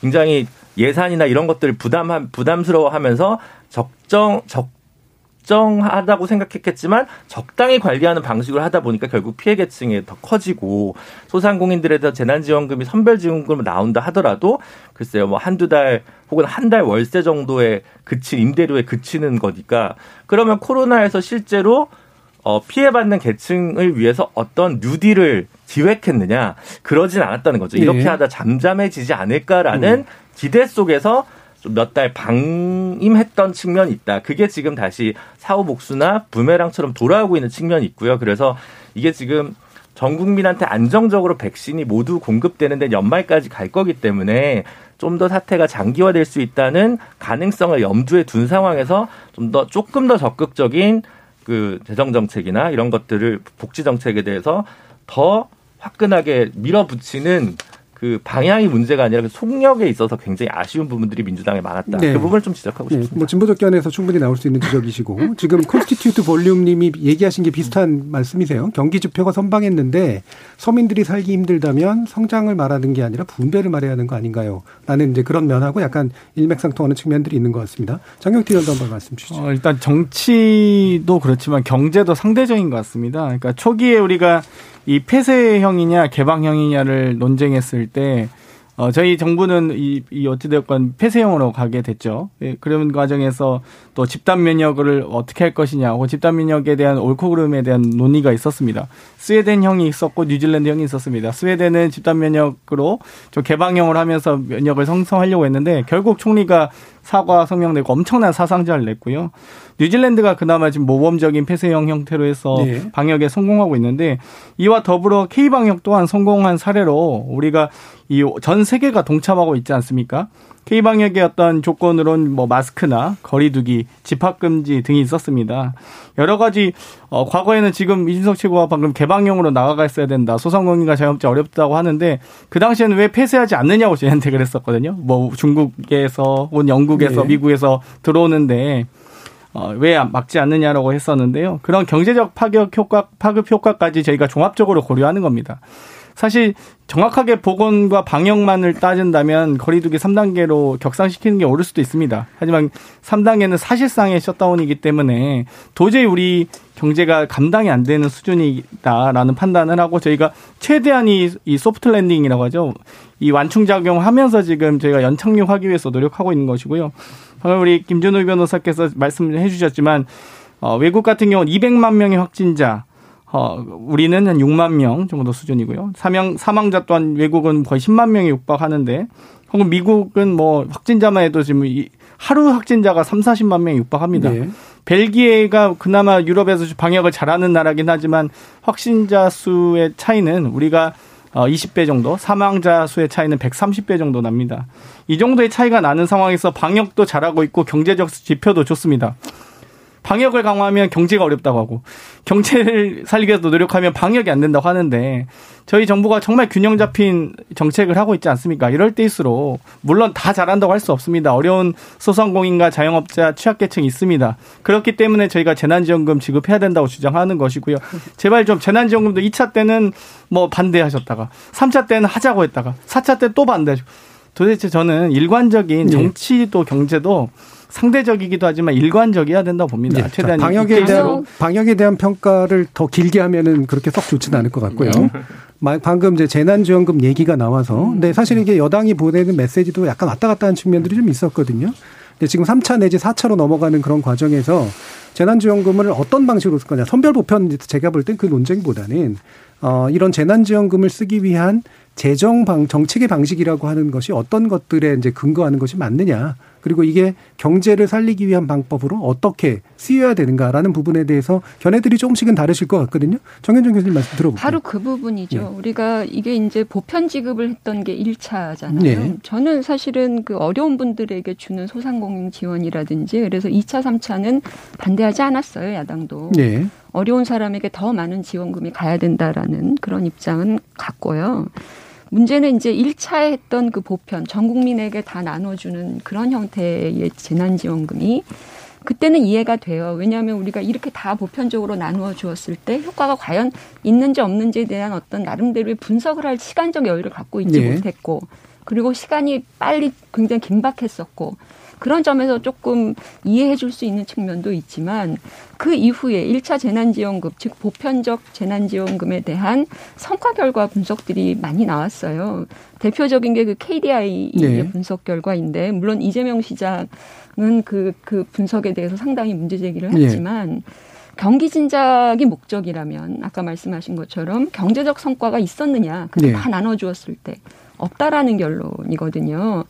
굉장히 예산이나 이런 것들을 부담 부담스러워하면서 적정 적 적정하다고 생각했겠지만 적당히 관리하는 방식으로 하다 보니까 결국 피해 계층이 더 커지고 소상공인들에 대한 재난지원금이 선별지원금으로 나온다 하더라도 글쎄요 뭐 한두 달 혹은 한 달 월세 정도에 그친 임대료에 그치는 거니까 그러면 코로나에서 실제로 어, 피해받는 계층을 위해서 어떤 뉴딜을 기획했느냐 그러진 않았다는 거죠. 이렇게 네. 하다 잠잠해지지 않을까라는 음. 기대 속에서 몇 달 방임했던 측면이 있다. 그게 지금 다시 사후 복수나 부메랑처럼 돌아오고 있는 측면이 있고요. 그래서 이게 지금 전 국민한테 안정적으로 백신이 모두 공급되는데 연말까지 갈 거기 때문에 좀 더 사태가 장기화될 수 있다는 가능성을 염두에 둔 상황에서 좀 더 조금 더 적극적인 그 재정 정책이나 이런 것들을 복지 정책에 대해서 더 화끈하게 밀어붙이는 그 방향이 문제가 아니라 그 속력에 있어서 굉장히 아쉬운 부분들이 민주당에 많았다. 네. 그 부분을 좀 지적하고 네. 싶습니다. 뭐 진보적 견에서 충분히 나올 수 있는 지적이시고 지금 Constitutive Rule님이 얘기하신 게 비슷한 말씀이세요. 경기 지표가 선방했는데 서민들이 살기 힘들다면 성장을 말하는 게 아니라 분배를 말해야 하는 거 아닌가요? 라는 이제 그런 면하고 약간 일맥상통하는 측면들이 있는 것 같습니다. 장경태 의원도 한번 말씀 주시죠. 어, 일단 정치도 그렇지만 경제도 상대적인 것 같습니다. 그러니까 초기에 우리가 이 폐쇄형이냐 개방형이냐를 논쟁했을 때 어, 저희 정부는 이, 이 어찌되었건 폐쇄형으로 가게 됐죠. 예, 그런 과정에서 또 집단 면역을 어떻게 할 것이냐, 고 집단 면역에 대한 옳고 그름에 대한 논의가 있었습니다. 스웨덴 형이 있었고 뉴질랜드 형이 있었습니다. 스웨덴은 집단 면역으로 좀 개방형을 하면서 면역을 성성하려고 했는데 결국 총리가 사과 성명 내고 엄청난 사상자를 냈고요. 뉴질랜드가 그나마 지금 모범적인 폐쇄형 형태로 해서 네. 방역에 성공하고 있는데 이와 더불어 K 방역 또한 성공한 사례로 우리가 이 전 세계가 동참하고 있지 않습니까? K 방역의 어떤 조건으로는 뭐 마스크나 거리두기, 집합 금지 등이 있었습니다. 여러 가지 어 과거에는 지금 이준석 최고가 방금 개방형으로 나아갔어야 된다. 소상공인과 자영업자 어렵다고 하는데 그 당시에는 왜 폐쇄하지 않느냐고 저희한테 그랬었거든요. 뭐 중국에서 온 영국에서 네. 미국에서 들어오는데 어, 왜 막지 않느냐라고 했었는데요. 그런 경제적 파격 효과, 파급 효과까지 저희가 종합적으로 고려하는 겁니다. 사실 정확하게 보건과 방역만을 따진다면 거리두기 3단계로 격상시키는 게 옳을 수도 있습니다. 하지만 3단계는 사실상의 셧다운이기 때문에 도저히 우리 경제가 감당이 안 되는 수준이다라는 판단을 하고 저희가 최대한 이, 이 soft landing이라고 하죠. 이 완충작용 하면서 지금 저희가 연착륙하기 위해서 노력하고 있는 것이고요. 방금 우리 김준호 변호사께서 말씀을 해주셨지만 어, 외국 같은 경우는 200만 명의 확진자, 어, 우리는 한 6만 명 정도 수준이고요. 사망, 사망자 또한 외국은 거의 10만 명이 육박하는데, 혹은 미국은 뭐 확진자만 해도 지금 이 하루 확진자가 3, 40만 명이 육박합니다. 네. 벨기에가 그나마 유럽에서 방역을 잘하는 나라긴 하지만 확진자 수의 차이는 우리가 20배 어, 정도, 사망자 수의 차이는 130배 정도 납니다. 이 정도의 차이가 나는 상황에서 방역도 잘하고 있고 경제적 지표도 좋습니다. 방역을 강화하면 경제가 어렵다고 하고 경제를 살리기 위해서 노력하면 방역이 안 된다고 하는데 저희 정부가 정말 균형 잡힌 정책을 하고 있지 않습니까? 이럴 때일수록 물론 다 잘한다고 할 수 없습니다. 어려운 소상공인과 자영업자 취약계층이 있습니다. 그렇기 때문에 저희가 재난지원금 지급해야 된다고 주장하는 것이고요. 제발 좀 재난지원금도 2차 때는 뭐 반대하셨다가 3차 때는 하자고 했다가 4차 때 또 반대하시고 도대체 저는 일관적인 네. 정치도 경제도 상대적이기도 하지만 일관적이어야 된다고 봅니다. 네. 최대한 방역에 대한 방역에 대한 평가를 더 길게 하면은 그렇게 썩 좋지는 않을 것 같고요. 네. 방금 이제 재난지원금 얘기가 나와서 근데 사실 이게 여당이 보내는 메시지도 약간 왔다 갔다 하는 측면들이 좀 있었거든요. 근데 지금 3차 내지 4차로 넘어가는 그런 과정에서 재난지원금을 어떤 방식으로 쓸 거냐. 선별 보편 제가 볼 땐 그 논쟁보다는 어 이런 재난지원금을 쓰기 위한 재정 방 정책의 방식이라고 하는 것이 어떤 것들에 이제 근거하는 것이 맞느냐. 그리고 이게 경제를 살리기 위한 방법으로 어떻게 쓰여야 되는가라는 부분에 대해서 견해들이 조금씩은 다르실 것 같거든요. 정현정 교수님 말씀 들어볼게요. 바로 그 부분이죠. 네. 우리가 이게 이제 보편 지급을 했던 게 1차잖아요. 네. 저는 사실은 그 어려운 분들에게 주는 소상공인 지원이라든지 그래서 2차, 3차는 반대하지 않았어요. 야당도. 네. 어려운 사람에게 더 많은 지원금이 가야 된다라는 그런 입장은 갖고요. 문제는 이제 1차에 했던 그 보편, 전 국민에게 다 나눠주는 그런 형태의 재난지원금이 그때는 이해가 돼요. 왜냐하면 우리가 이렇게 다 보편적으로 나누어 주었을 때 효과가 과연 있는지 없는지에 대한 어떤 나름대로의 분석을 할 시간적 여유를 갖고 있지 네. 못했고 그리고 시간이 빨리 굉장히 긴박했었고 그런 점에서 조금 이해해 줄 수 있는 측면도 있지만 그 이후에 1차 재난지원금, 즉 보편적 재난지원금에 대한 성과 결과 분석들이 많이 나왔어요. 대표적인 게 그 KDI 네. 분석 결과인데 물론 이재명 시장은 그, 그 분석에 대해서 상당히 문제 제기를 네. 했지만 네. 경기 진작이 목적이라면 아까 말씀하신 것처럼 경제적 성과가 있었느냐, 그다 네. 나눠주었을 때 없다라는 결론이거든요.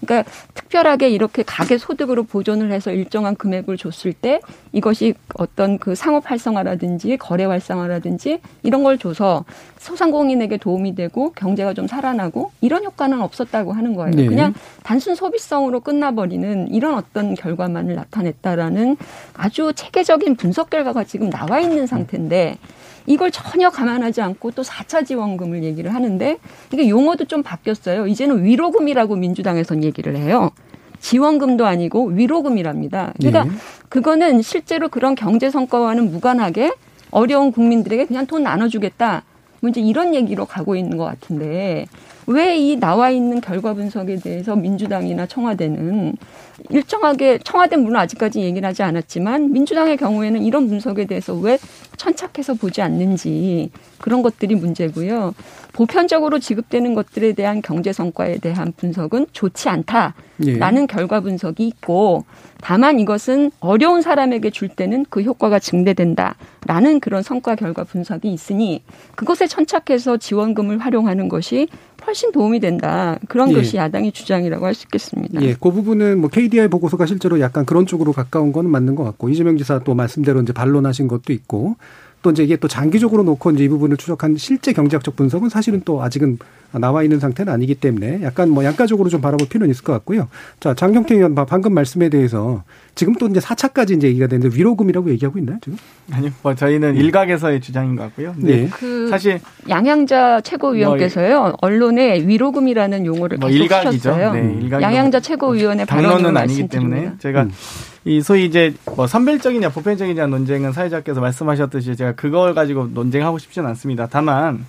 그러니까 특별하게 이렇게 가계 소득으로 보존을 해서 일정한 금액을 줬을 때 이것이 어떤 그 상업 활성화라든지 거래 활성화라든지 이런 걸 줘서 소상공인에게 도움이 되고 경제가 좀 살아나고 이런 효과는 없었다고 하는 거예요. 네. 그냥 단순 소비성으로 끝나버리는 이런 어떤 결과만을 나타냈다라는 아주 체계적인 분석 결과가 지금 나와 있는 상태인데 이걸 전혀 감안하지 않고 또 4차 지원금을 얘기를 하는데 이게 용어도 좀 바뀌었어요. 이제는 위로금이라고 민주당에선 얘기를 해요. 지원금도 아니고 위로금이랍니다. 그러니까 네. 그거는 실제로 그런 경제 성과와는 무관하게 어려운 국민들에게 그냥 돈 나눠주겠다. 뭐 이제 이런 얘기로 가고 있는 것 같은데 왜 이 나와 있는 결과 분석에 대해서 민주당이나 청와대는 일정하게 청와대는 물론 아직까지 얘기를 하지 않았지만 민주당의 경우에는 이런 분석에 대해서 왜 천착해서 보지 않는지 그런 것들이 문제고요. 보편적으로 지급되는 것들에 대한 경제 성과에 대한 분석은 좋지 않다라는 예. 결과 분석이 있고 다만 이것은 어려운 사람에게 줄 때는 그 효과가 증대된다라는 그런 성과 결과 분석이 있으니 그것에 천착해서 지원금을 활용하는 것이 훨씬 도움이 된다. 그런 예. 것이 야당의 주장이라고 할 수 있겠습니다. 예, 그 부분은 뭐 KDI 보고서가 실제로 약간 그런 쪽으로 가까운 거는 맞는 것 같고 이재명 지사 또 말씀대로 이제 반론하신 것도 있고 또 이제 이게 또 장기적으로 놓고 이제 이 부분을 추적한 실제 경제학적 분석은 사실은 또 아직은 나와 있는 상태는 아니기 때문에 약간 뭐 양가적으로 좀 바라볼 필요는 있을 것 같고요. 자, 장경태 의원 방금 말씀에 대해서 지금 또 이제 4차까지 이제 얘기가 되는데 위로금이라고 얘기하고 있나요, 지금? 아니요. 뭐 저희는 네. 일각에서의 주장인 것 같고요. 네. 그 사실 양양자 최고위원께서요. 뭐 언론에 위로금이라는 용어를 뭐 계속 일각이죠. 쓰셨어요. 네, 일각 양양자 최고위원의 당론은 아니기 때문에 제가 음. 이 소위 이제 뭐 선별적이냐 보편적이냐 논쟁은 사회자께서 말씀하셨듯이 제가 그걸 가지고 논쟁하고 싶지는 않습니다. 다만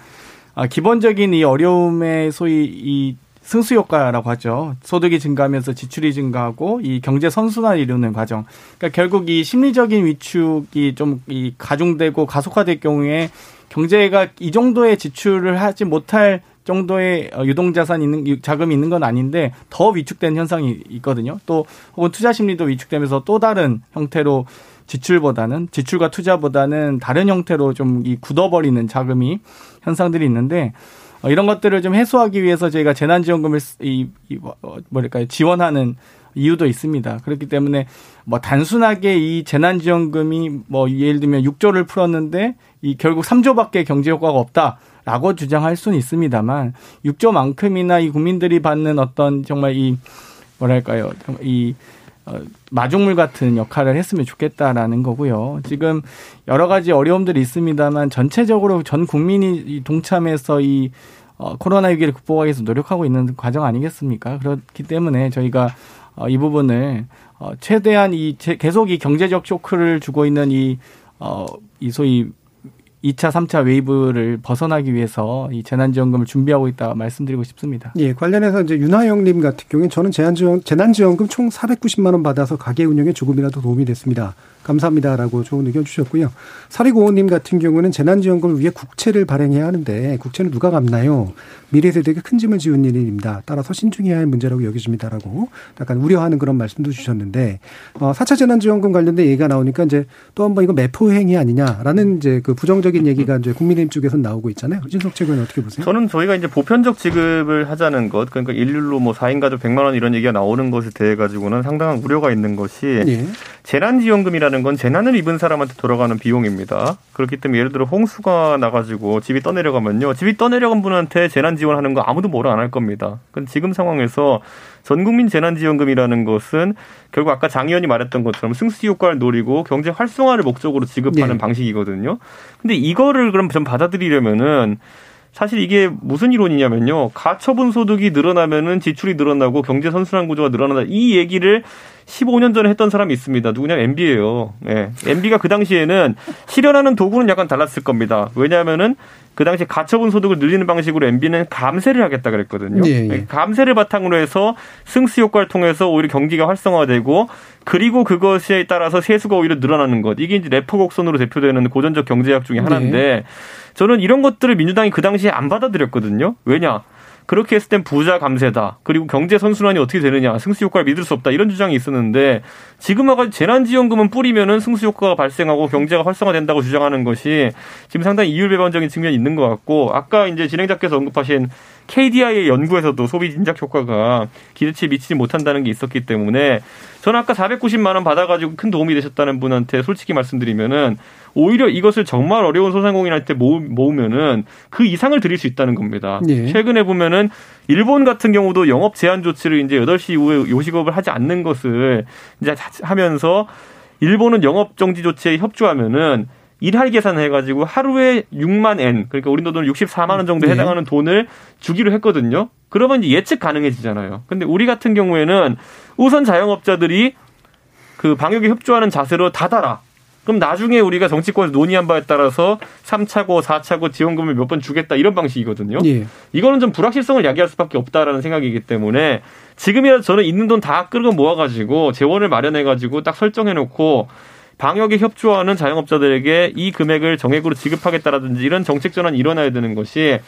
아, 기본적인 이 어려움의 소위 이 승수 효과라고 하죠. 소득이 증가하면서 지출이 증가하고 이 경제 선순환을 이루는 과정. 그러니까 결국 이 심리적인 위축이 좀 이 가중되고 가속화될 경우에 경제가 이 정도의 지출을 하지 못할 정도의 어, 유동 자산 있는 자금이 있는 건 아닌데 더 위축된 현상이 있거든요. 또 혹은 투자 심리도 위축되면서 또 다른 형태로 지출보다는 지출과 투자보다는 다른 형태로 좀 이 굳어버리는 자금이 현상들이 있는데 어, 이런 것들을 좀 해소하기 위해서 저희가 재난지원금을 이, 이 어, 뭐랄까요 지원하는 이유도 있습니다. 그렇기 때문에 뭐 단순하게 이 재난지원금이 뭐 예를 들면 6조를 풀었는데 이 결국 3조밖에 경제 효과가 없다 라고 주장할 수는 있습니다만 6조만큼이나 이 국민들이 받는 어떤 정말 이 뭐랄까요 이 어, 마중물 같은 역할을 했으면 좋겠다라는 거고요. 지금 여러 가지 어려움들이 있습니다만 전체적으로 전 국민이 동참해서 이 어, 코로나 위기를 극복하기 위해서 노력하고 있는 과정 아니겠습니까? 그렇기 때문에 저희가 어, 이 부분을 어, 최대한 이 계속 이 경제적 쇼크를 주고 있는 이, 어, 이 소위 2차, 3차 wave를 벗어나기 위해서 이 재난지원금을 준비하고 있다 말씀드리고 싶습니다. 예, 관련해서 이제 윤하영님 같은 경우에 저는 재난지원, 재난지원금 총 490만 원 받아서 가게 운영에 조금이라도 도움이 됐습니다. 감사합니다라고 좋은 의견 주셨고요. 사리고원님 같은 경우는 재난지원금을 위해 국채를 발행해야 하는데 국채는 누가 갚나요? 미래 세대에게 큰 짐을 지운 일입니다. 따라서 신중해야 할 문제라고 여겨집니다라고 약간 우려하는 그런 말씀도 주셨는데 어 4차 재난지원금 관련된 얘기가 나오니까 이제 또 한번 이거 매포 행위 아니냐라는 이제 그 부정적인 얘기가 이제 국민의힘 쪽에서 나오고 있잖아요. 진석 최고는 어떻게 보세요? 저는 저희가 이제 보편적 지급을 하자는 것 그러니까 일률로 뭐 4인 가족 100만 원 이런 얘기가 나오는 것에 대해 가지고는 상당한 우려가 있는 것이 예. 재난지원금이라는 건 재난을 입은 사람한테 돌아가는 비용입니다. 그렇기 때문에 예를 들어 홍수가 나가지고 집이 떠내려가면요. 집이 떠내려간 분한테 재난 지원하는 거 아무도 뭐라 안 할 겁니다. 그 지금 상황에서 전국민 재난지원금이라는 것은 결국 아까 장 의원이 말했던 것처럼 승수 효과를 노리고 경제 활성화를 목적으로 지급하는 네. 방식이거든요. 근데 이거를 그럼 좀 받아들이려면은 사실 이게 무슨 이론이냐면요. 가처분 소득이 늘어나면은 지출이 늘어나고 경제 선순환 구조가 늘어난다. 이 얘기를 15년 전에 했던 사람이 있습니다. 누구냐? MB예요. 예. MB가 그 당시에는 실현하는 도구는 약간 달랐을 겁니다. 왜냐하면은 그 당시 가처분 소득을 늘리는 방식으로 MB는 감세를 하겠다 그랬거든요. 예, 예. 감세를 바탕으로 해서 승수 효과를 통해서 오히려 경기가 활성화되고 그리고 그것에 따라서 세수가 오히려 늘어나는 것. 이게 이제 래퍼 곡선으로 대표되는 고전적 경제학 중에 하나인데 네. 저는 이런 것들을 민주당이 그 당시에 안 받아들였거든요. 왜냐? 그렇게 했을 땐 부자 감세다. 그리고 경제 선순환이 어떻게 되느냐. 승수 효과를 믿을 수 없다. 이런 주장이 있었는데 지금 와가 재난지원금은 뿌리면은 승수 효과가 발생하고 경제가 활성화된다고 주장하는 것이 지금 상당히 이율배반적인 측면이 있는 것 같고 아까 이제 진행자께서 언급하신 KDI의 연구에서도 소비 진작 효과가 기대치에 미치지 못한다는 게 있었기 때문에 저는 아까 490만 원 받아가지고 큰 도움이 되셨다는 분한테 솔직히 말씀드리면은 오히려 이것을 정말 어려운 소상공인한테 모으면은 그 이상을 드릴 수 있다는 겁니다. 예. 최근에 보면은 일본 같은 경우도 영업 제한 조치를 이제 8시 이후에 요식업을 하지 않는 것을 이제 하면서 일본은 영업 정지 조치에 협조하면은 일할 계산을 해가지고 하루에 6만 엔, 그러니까 우리 돈으로 64만 원 정도에 네. 해당하는 돈을 주기로 했거든요. 그러면 이제 예측 가능해지잖아요. 근데 우리 같은 경우에는 우선 자영업자들이 그 방역에 협조하는 자세로 닫아라. 그럼 나중에 우리가 정치권에서 논의한 바에 따라서 3차고 4차고 지원금을 몇 번 주겠다 이런 방식이거든요. 예. 이거는 좀 불확실성을 야기할 수밖에 없다라는 생각이기 때문에 지금이라도 저는 있는 돈 다 끌고 모아가지고 재원을 마련해가지고 딱 설정해놓고 방역에 협조하는 자영업자들에게 이 금액을 정액으로 지급하겠다라든지 이런 정책 전환이 일어나야 되는 것이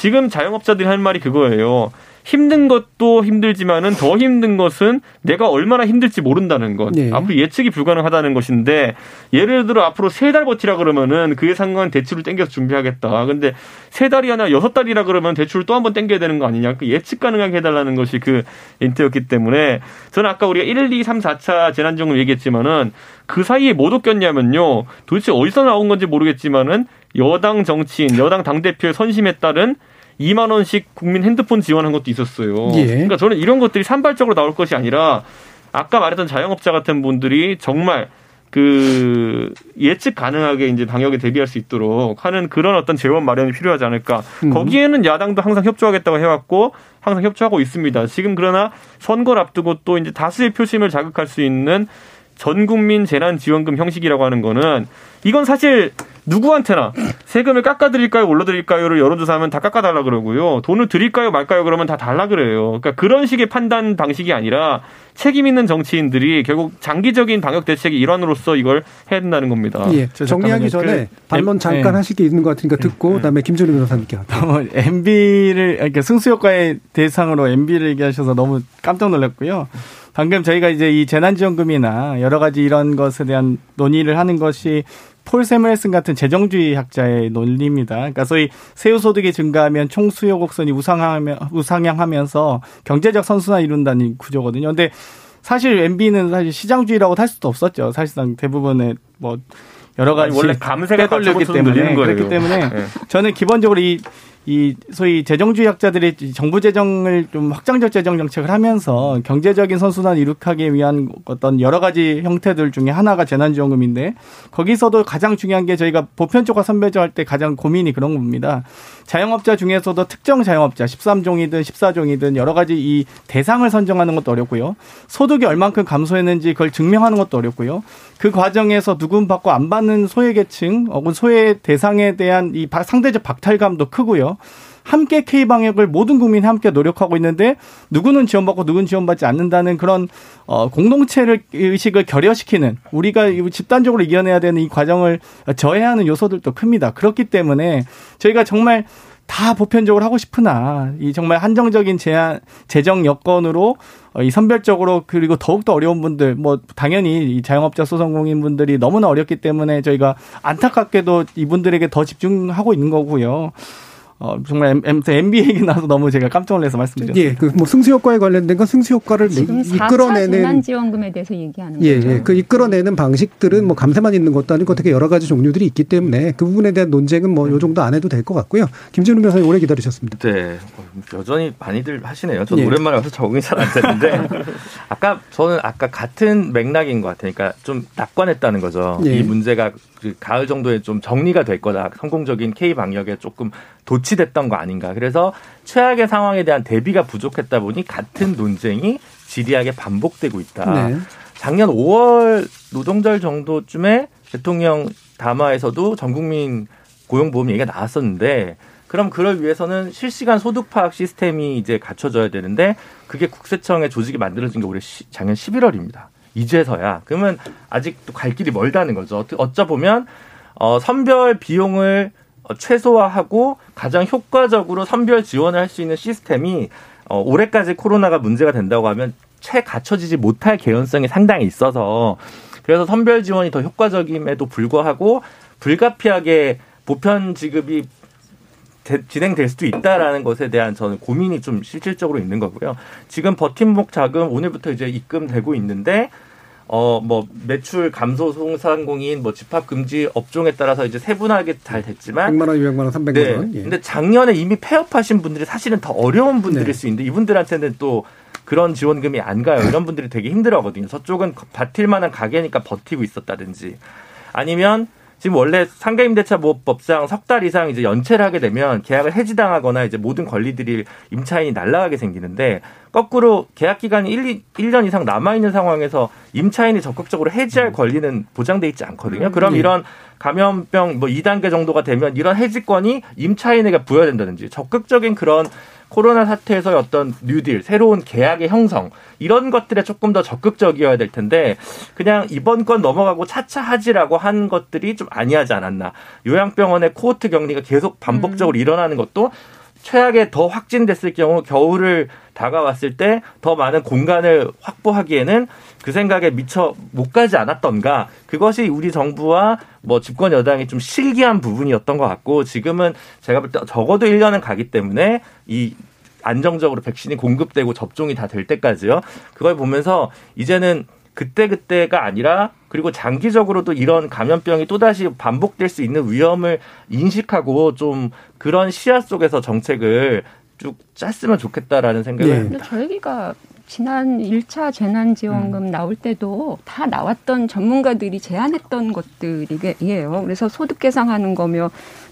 지금 자영업자들이 할 말이 그거예요. 힘든 것도 힘들지만은 더 힘든 것은 내가 얼마나 힘들지 모른다는 것. 네. 앞으로 예측이 불가능하다는 것인데 예를 들어 앞으로 세 달 버티라 그러면은 그에 상관 대출을 땡겨서 준비하겠다. 근데 세 달이 아니라 여섯 달이라 그러면 대출을 또 한 번 땡겨야 되는 거 아니냐. 그 예측 가능하게 해달라는 것이 그 인트였기 때문에 저는 아까 우리가 1, 2, 3, 4차 재난지원금 얘기했지만은 그 사이에 못 웃겼냐면요. 도대체 어디서 나온 건지 모르겠지만은 여당 정치인, 여당 당대표의 선심에 따른 2만 원씩 국민 핸드폰 지원한 것도 있었어요. 예. 그러니까 저는 이런 것들이 산발적으로 나올 것이 아니라 아까 말했던 자영업자 같은 분들이 정말 그 예측 가능하게 이제 방역에 대비할 수 있도록 하는 그런 어떤 재원 마련이 필요하지 않을까. 음. 거기에는 야당도 항상 협조하겠다고 해왔고 항상 협조하고 있습니다. 지금 그러나 선거를 앞두고 또 이제 다수의 표심을 자극할 수 있는 전 국민 재난 지원금 형식이라고 하는 거는 이건 사실 누구한테나 세금을 깎아드릴까요, 올려드릴까요를 여론조사하면 다 깎아달라 그러고요. 돈을 드릴까요, 말까요, 그러면 다 달라 그래요. 그러니까 그런 식의 판단 방식이 아니라 책임 있는 정치인들이 결국 장기적인 방역 대책의 일환으로서 이걸 해야 된다는 겁니다. 예. 정리하기 전에 그, 반론 잠깐 네. 하실 게 있는 것 같으니까 듣고 네. 그다음에 김준일 변호사님께 할게요. MB를 이렇게 승수 효과의 대상으로 MB를 얘기하셔서 너무 깜짝 놀랐고요. 방금 저희가 이제 이 재난지원금이나 여러 가지 이런 것에 대한 논의를 하는 것이 폴 세멜슨 같은 재정주의 학자의 논리입니다. 그러니까 소위 세후 소득이 증가하면 총 수요 곡선이 우상향하면서 경제적 선순환 이룬다는 구조거든요. 근데 사실 MB는 사실 시장주의라고 할 수도 없었죠. 사실상 대부분의 뭐 여러 가지 원래 감세가 빼돌렸기 때문에 그렇기 때문에 네. 저는 기본적으로 이이 소위 재정주의 학자들이 정부 재정을 좀 확장적 재정 정책을 하면서 경제적인 선순환 이룩하기 위한 어떤 여러 가지 형태들 중에 하나가 재난지원금인데 거기서도 가장 중요한 게 저희가 보편적과 선별적 할 때 가장 고민이 그런 겁니다. 자영업자 중에서도 특정 자영업자 13종이든 14종이든 여러 가지 이 대상을 선정하는 것도 어렵고요. 소득이 얼만큼 감소했는지 그걸 증명하는 것도 어렵고요. 그 과정에서 누군 받고 안 받는 소외계층 혹은 소외 대상에 대한 이 상대적 박탈감도 크고요. 함께 K 방역을 모든 국민이 함께 노력하고 있는데 누구는 지원받고 누구는 지원받지 않는다는 그런 어 공동체를 의식을 결여시키는 우리가 집단적으로 이겨내야 되는 이 과정을 저해하는 요소들도 큽니다. 그렇기 때문에 저희가 정말 다 보편적으로 하고 싶으나 이 정말 한정적인 제한 재정 여건으로 어, 이 선별적으로 그리고 더욱더 어려운 분들 뭐 당연히 이 자영업자 소상공인 분들이 너무나 어렵기 때문에 저희가 안타깝게도 이분들에게 더 집중하고 있는 거고요. 어, 정말 M, NBA 얘기 나서 너무 제가 깜짝 놀라서 말씀드렸습니다. 예, 그 뭐 승수 효과에 관련된 건 승수 효과를 지금 이끌어내는 재난 지원금에 대해서 얘기하는 예, 거죠. 예, 그 이끌어내는 방식들은 뭐 감세만 있는 것도 아니고 어떻게 여러 가지 종류들이 있기 때문에 그 부분에 대한 논쟁은 뭐 요 정도 안 해도 될 것 같고요. 김준우 변호사님 오래 기다리셨습니다. 네, 여전히 많이들 하시네요. 저는 예. 오랜만에 와서 적응이 잘 안 되는데 아까 저는 아까 같은 맥락인 것 같으니까 좀 낙관했다는 거죠. 예. 이 문제가 그 가을 정도에 좀 정리가 될 거다. 성공적인 K 방역에 조금 도치됐던 거 아닌가. 그래서 최악의 상황에 대한 대비가 부족했다 보니 같은 논쟁이 지리하게 반복되고 있다. 네. 작년 5월 노동절 정도쯤에 대통령 담화에서도 전 국민 고용보험 얘기가 나왔었는데 그럼 그걸 위해서는 실시간 소득 파악 시스템이 이제 갖춰져야 되는데 그게 국세청의 조직이 만들어진 게 올해 작년 11월입니다. 이제서야 그러면 아직도 갈 길이 멀다는 거죠. 어쩌 보면 어 선별 비용을 최소화하고 가장 효과적으로 선별 지원을 할 수 있는 시스템이 어 올해까지 코로나가 문제가 된다고 하면 채 갖춰지지 못할 개연성이 상당히 있어서 그래서 선별 지원이 더 효과적임에도 불구하고 불가피하게 보편 지급이 진행될 수도 있다라는 것에 대한 저는 고민이 좀 실질적으로 있는 거고요. 지금 버팀목 자금 오늘부터 이제 입금되고 있는데 어 뭐 매출 감소 소상공인 뭐 집합 금지 업종에 따라서 이제 세분하게 잘 됐지만 100만 원, 200만 원, 300만 네. 원. 예. 근데 작년에 이미 폐업하신 분들이 사실은 더 어려운 분들일 네. 수 있는데 이분들한테는 또 그런 지원금이 안 가요. 이런 분들이 되게 힘들어하거든요. 저쪽은 버틸 만한 가게니까 버티고 있었다든지 아니면 지금 원래 상가임대차 보호법상 석 달 이상 이제 연체를 하게 되면 계약을 해지당하거나 이제 모든 권리들이 임차인이 날라가게 생기는데 거꾸로 계약 기간이 1, 1년 이상 남아 있는 상황에서 임차인이 적극적으로 해지할 음. 권리는 보장돼 있지 않거든요. 음. 그럼 네. 이런 감염병 뭐 2단계 정도가 되면 이런 해지권이 임차인에게 부여된다든지 적극적인 그런 코로나 사태에서의 어떤 뉴딜, 새로운 계약의 형성 이런 것들에 조금 더 적극적이어야 될 텐데 그냥 이번 건 넘어가고 차차 하지라고 한 것들이 좀 아니하지 않았나. 요양병원의 코호트 격리가 계속 반복적으로 음. 일어나는 것도 최악에 더 확진됐을 경우 겨울을 다가왔을 때 더 많은 공간을 확보하기에는 그 생각에 미처 못 가지 않았던가 그것이 우리 정부와 뭐 집권 여당이 좀 실기한 부분이었던 것 같고 지금은 제가 볼 때 적어도 1년은 가기 때문에 이 안정적으로 백신이 공급되고 접종이 다 될 때까지요. 그걸 보면서 이제는 그때그때가 아니라 그리고 장기적으로도 이런 감염병이 또다시 반복될 수 있는 위험을 인식하고 좀 그런 시야 속에서 정책을 쭉 짰으면 좋겠다라는 생각을 네. 합니다. 저 얘기가 지난 1차 재난지원금 음. 나올 때도 다 나왔던 전문가들이 제안했던 것들이에요. 그래서 소득 계상하는 거며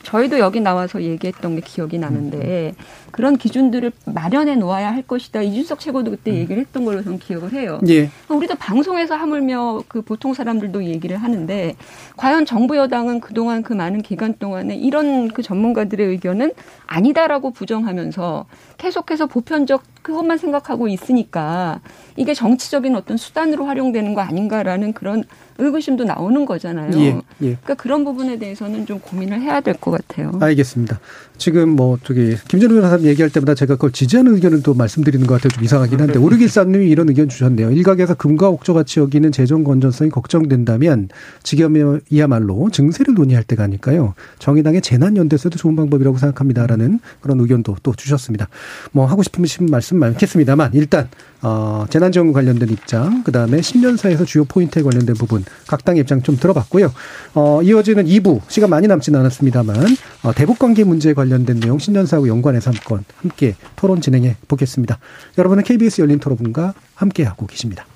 저희도 여기 나와서 얘기했던 게 기억이 나는데 음. 그런 기준들을 마련해 놓아야 할 것이다. 이준석 최고도 그때 음. 얘기를 했던 걸로 저는 기억을 해요. 예. 우리도 방송에서 하물며 그 보통 사람들도 얘기를 하는데 과연 정부 여당은 그동안 그 많은 기간 동안에 이런 그 전문가들의 의견은 아니다라고 부정하면서 계속해서 보편적 그것만 생각하고 있으니까 이게 정치적인 어떤 수단으로 활용되는 거 아닌가라는 그런 의구심도 나오는 거잖아요. 예, 예. 그러니까 그런 부분에 대해서는 좀 고민을 해야 될 것 같아요. 알겠습니다. 지금 뭐 저기 김준우 변호사님 얘기할 때마다 제가 그걸 지지하는 의견을 또 말씀드리는 것 같아요. 좀 이상하긴 한데 오르길사님이 이런 의견 주셨네요. 일각에서 금과 옥조 같이 여기는 재정 건전성이 걱정된다면 지금이야말로 증세를 논의할 때가 아닐까요? 정의당의 재난연대에서도 좋은 방법이라고 생각합니다라는 그런 의견도 또 주셨습니다. 뭐 하고 싶으신 말씀 많겠습니다만 일단 어, 재난지원금 관련된 입장, 그 다음에 신년사에서 주요 포인트에 관련된 부분, 각 당의 입장 좀 들어봤고요. 어, 이어지는 2부, 시간 많이 남지는 않았습니다만, 어, 대북 관계 문제에 관련된 내용 신년사하고 연관해서 한건 함께 토론 진행해 보겠습니다. 여러분은 KBS 열린 토론과 함께 하고 계십니다.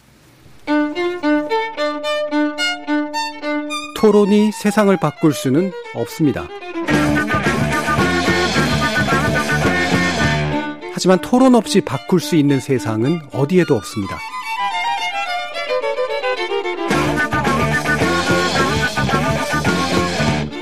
토론이 세상을 바꿀 수는 없습니다. 하지만 토론 없이 바꿀 수 있는 세상은 어디에도 없습니다.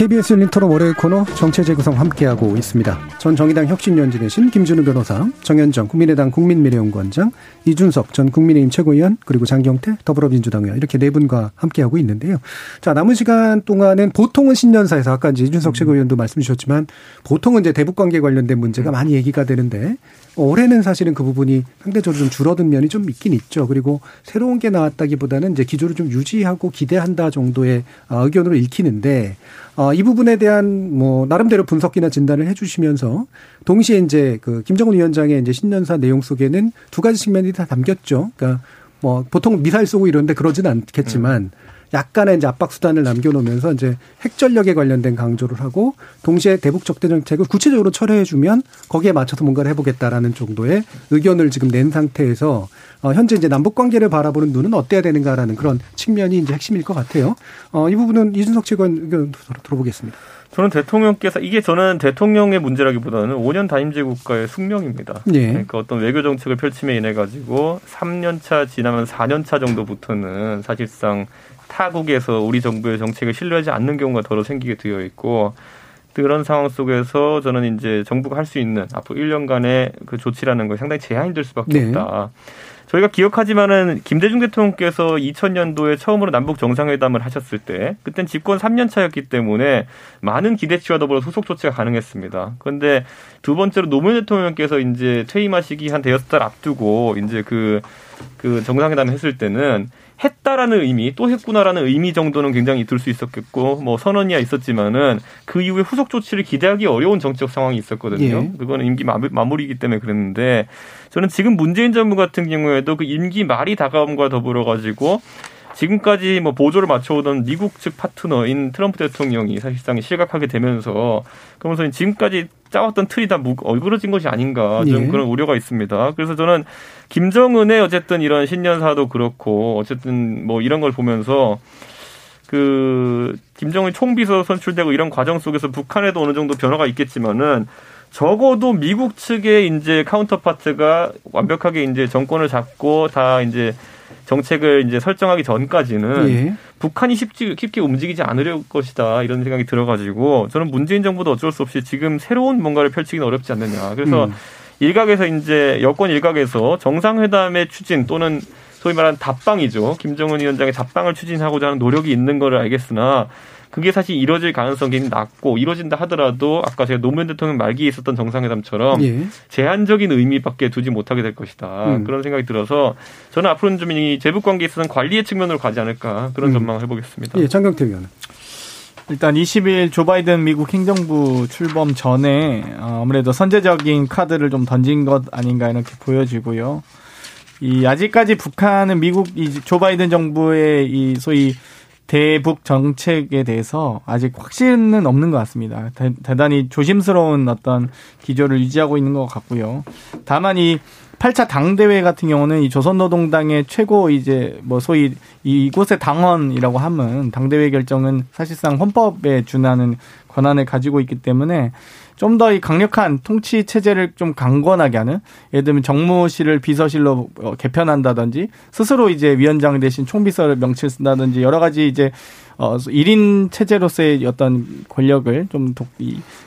KBS 열린 토론 월요일 코너 정체 재구성 함께하고 있습니다. 전 정의당 혁신연진이신 김준우 변호사, 정현정 국민의당 국민미래연구원장, 이준석 전 국민의힘 최고위원, 그리고 장경태 더불어민주당 의원 이렇게 네 분과 함께하고 있는데요. 자, 남은 시간 동안은 보통은 신년사에서 아까 이제 이준석 최고위원도 말씀 주셨지만 보통은 이제 대북 관계 관련된 문제가 많이 얘기가 되는데 올해는 사실은 그 부분이 상대적으로 좀 줄어든 면이 좀 있긴 있죠. 그리고 새로운 게 나왔다기보다는 이제 기조를 좀 유지하고 기대한다 정도의 어, 의견으로 읽히는데 어, 이 부분에 대한 뭐 나름대로 분석이나 진단을 해주시면서 동시에 이제 그 김정은 위원장의 이제 신년사 내용 속에는 두 가지 측면이 다 담겼죠. 그러니까 뭐 보통 미사일 쏘고 이런데 그러지는 않겠지만 음. 약간의 이제 압박 수단을 남겨놓으면서 이제 핵 전력에 관련된 강조를 하고 동시에 대북 적대 정책을 구체적으로 철회해주면 거기에 맞춰서 뭔가를 해보겠다라는 정도의 의견을 지금 낸 상태에서 어, 현재 이제 남북 관계를 바라보는 눈은 어때야 되는가라는 그런 측면이 이제 핵심일 것 같아요. 어, 이 부분은 이준석 측원 의견 들어보겠습니다. 저는 대통령께서 이게 저는 대통령의 문제라기보다는 5년 단임제 국가의 숙명입니다. 예. 그러니까 어떤 외교 정책을 펼침에 인해 가지고 3년 차 지나면 4년 차 정도부터는 사실상 타국에서 우리 정부의 정책을 신뢰하지 않는 경우가 더러 생기게 되어 있고 그런 상황 속에서 저는 이제 정부가 할 수 있는 앞으로 1년간의 그 조치라는 거 상당히 제한이 될 수밖에 네. 없다. 저희가 기억하지만은 김대중 대통령께서 2000년도에 처음으로 남북 정상회담을 하셨을 때 그땐 집권 3년 차였기 때문에 많은 기대치와 더불어 소속 조치가 가능했습니다. 그런데 두 번째로 노무현 대통령께서 이제 퇴임하시기 한 대여섯 달 앞두고 이제 그, 그 정상회담 했을 때는 했다라는 의미 또 했구나라는 의미 정도는 굉장히 들수 있었겠고 뭐 선언이야 있었지만은 그 이후에 후속 조치를 기대하기 어려운 정치적 상황이 있었거든요. 예. 그거는 임기 마무리이기 때문에 그랬는데 저는 지금 문재인 정부 같은 경우에도 그 임기 말이 다가옴과 더불어 가지고 지금까지 뭐 보조를 맞춰오던 미국 측 파트너인 트럼프 대통령이 사실상 실각하게 되면서 그러면서 지금까지 짜왔던 틀이 다 얼그러진 것이 아닌가 좀 예. 그런 우려가 있습니다. 그래서 저는 김정은의 어쨌든 이런 신년사도 그렇고 어쨌든 뭐 이런 걸 보면서 그 김정은 총비서 선출되고 이런 과정 속에서 북한에도 어느 정도 변화가 있겠지만은 적어도 미국 측의 이제 카운터파트가 완벽하게 이제 정권을 잡고 다 이제 정책을 이제 설정하기 전까지는 예. 북한이 쉽지 쉽게 움직이지 않으려 것이다 이런 생각이 들어가지고 저는 문재인 정부도 어쩔 수 없이 지금 새로운 뭔가를 펼치기는 어렵지 않느냐. 그래서 음. 일각에서 이제 여권 일각에서 정상회담의 추진 또는 소위 말하는 답방이죠. 김정은 위원장의 답방을 추진하고자 하는 노력이 있는 거를 알겠으나 그게 사실 이루어질 가능성이 낮고 이루어진다 하더라도 아까 제가 노무현 대통령 말기에 있었던 정상회담처럼 예. 제한적인 의미밖에 두지 못하게 될 것이다. 음. 그런 생각이 들어서 저는 앞으로는 좀 이 제북 관계에 있어서는 관리의 측면으로 가지 않을까 그런 음. 전망을 해보겠습니다. 예, 장경태 의원은. 일단 20일 조 바이든 미국 행정부 출범 전에 어, 아무래도 선제적인 카드를 좀 던진 것 아닌가 이렇게 보여지고요. 이 아직까지 북한은 미국 이 조 바이든 정부의 이 소위 대북 정책에 대해서 아직 확신은 없는 것 같습니다. 대, 단히 조심스러운 어떤 기조를 유지하고 있는 것 같고요. 다만 이 8차 당대회 같은 경우는 이 조선노동당의 최고 이제 뭐 소위 이곳의 당원이라고 하면 당대회 결정은 사실상 헌법에 준하는 권한을 가지고 있기 때문에 좀 더 이 강력한 통치 체제를 좀 강건하게 하는 예를 들면 정무실을 비서실로 어, 개편한다든지 스스로 이제 위원장 대신 총비서를 명칭한다든지 여러 가지 이제 어 1인 체제로서의 어떤 권력을 좀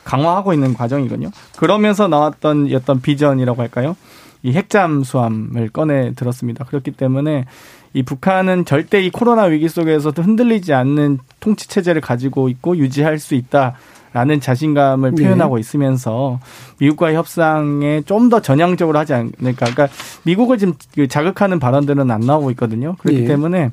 강화하고 있는 과정이거든요. 그러면서 나왔던 어떤 비전이라고 할까요? 이 핵잠수함을 꺼내 들었습니다. 그렇기 때문에 이 북한은 절대 이 코로나 위기 속에서도 흔들리지 않는 통치 체제를 가지고 있고 유지할 수 있다. 라는 자신감을 네. 표현하고 네. 있으면서 미국과의 협상에 좀 더 전향적으로 하지 않을까. 그러니까 미국을 지금 그 자극하는 발언들은 안 나오고 있거든요. 그렇기 네. 때문에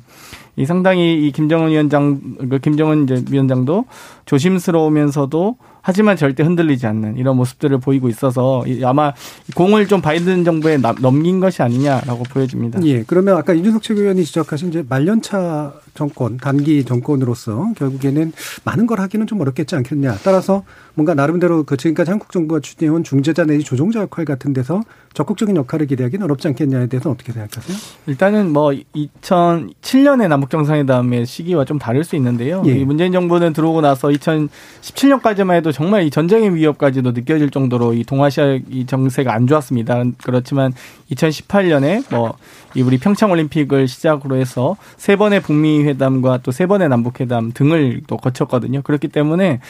이 상당히 이 김정은 위원장, 그 김정은 이제 위원장도 조심스러우면서도 하지만 절대 흔들리지 않는 이런 모습들을 보이고 있어서 아마 공을 좀 바이든 정부에 넘긴 것이 아니냐라고 보여집니다. 예. 그러면 아까 이준석 최고위원이 지적하신 이제 말년차 정권, 단기 정권으로서 결국에는 많은 걸 하기는 좀 어렵겠지 않겠냐. 따라서 뭔가 나름대로 그 지금까지 한국 정부가 추진해온 중재자 내지 조종자 역할 같은 데서 적극적인 역할을 기대하기는 어렵지 않겠냐에 대해서는 어떻게 생각하세요? 일단은 뭐 2007년에 남북 정상회담의 시기와 좀 다를 수 있는데요. 예. 문재인 정부는 들어오고 나서 2017년까지만 해도 정말 이 전쟁의 위협까지도 느껴질 정도로 이 동아시아 이 정세가 안 좋았습니다. 그렇지만 2018년에 뭐 이 우리 평창 올림픽을 시작으로 해서 세 번의 북미 회담과 또 세 번의 남북 회담 등을 또 거쳤거든요. 그렇기 때문에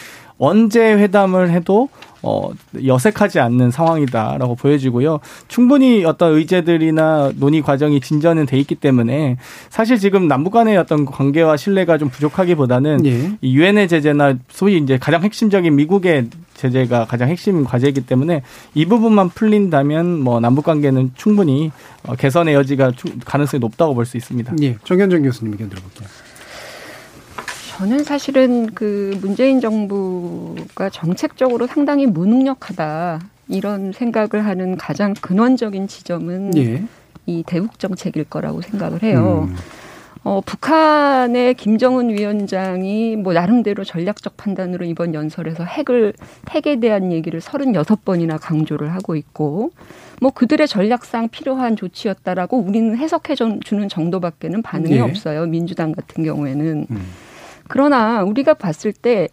언제 회담을 해도 어, 여색하지 않는 상황이다라고 보여지고요. 충분히 어떤 의제들이나 논의 과정이 진전은 돼 있기 때문에 사실 지금 남북 간의 어떤 관계와 신뢰가 좀 부족하기보다는 예. 이 유엔의 제재나 소위 이제 가장 핵심적인 미국의 제재가 가장 핵심 과제이기 때문에 이 부분만 풀린다면 뭐 남북 관계는 충분히 어, 개선의 여지가 가능성이 높다고 볼 수 있습니다. 예. 정현정 교수님 의견 들어볼게요. 저는 사실은 그 문재인 정부가 정책적으로 상당히 무능력하다 이런 생각을 하는 가장 근원적인 지점은 예. 이 대북 정책일 거라고 생각을 해요. 음. 어, 북한의 김정은 위원장이 뭐 나름대로 전략적 판단으로 이번 연설에서 핵을 핵에 대한 얘기를 36번이나 강조를 하고 있고 뭐 그들의 전략상 필요한 조치였다라고 우리는 해석해 주는 정도밖에는 반응이 네. 없어요. 민주당 같은 경우에는. 음. 그러나 우리가 봤을 때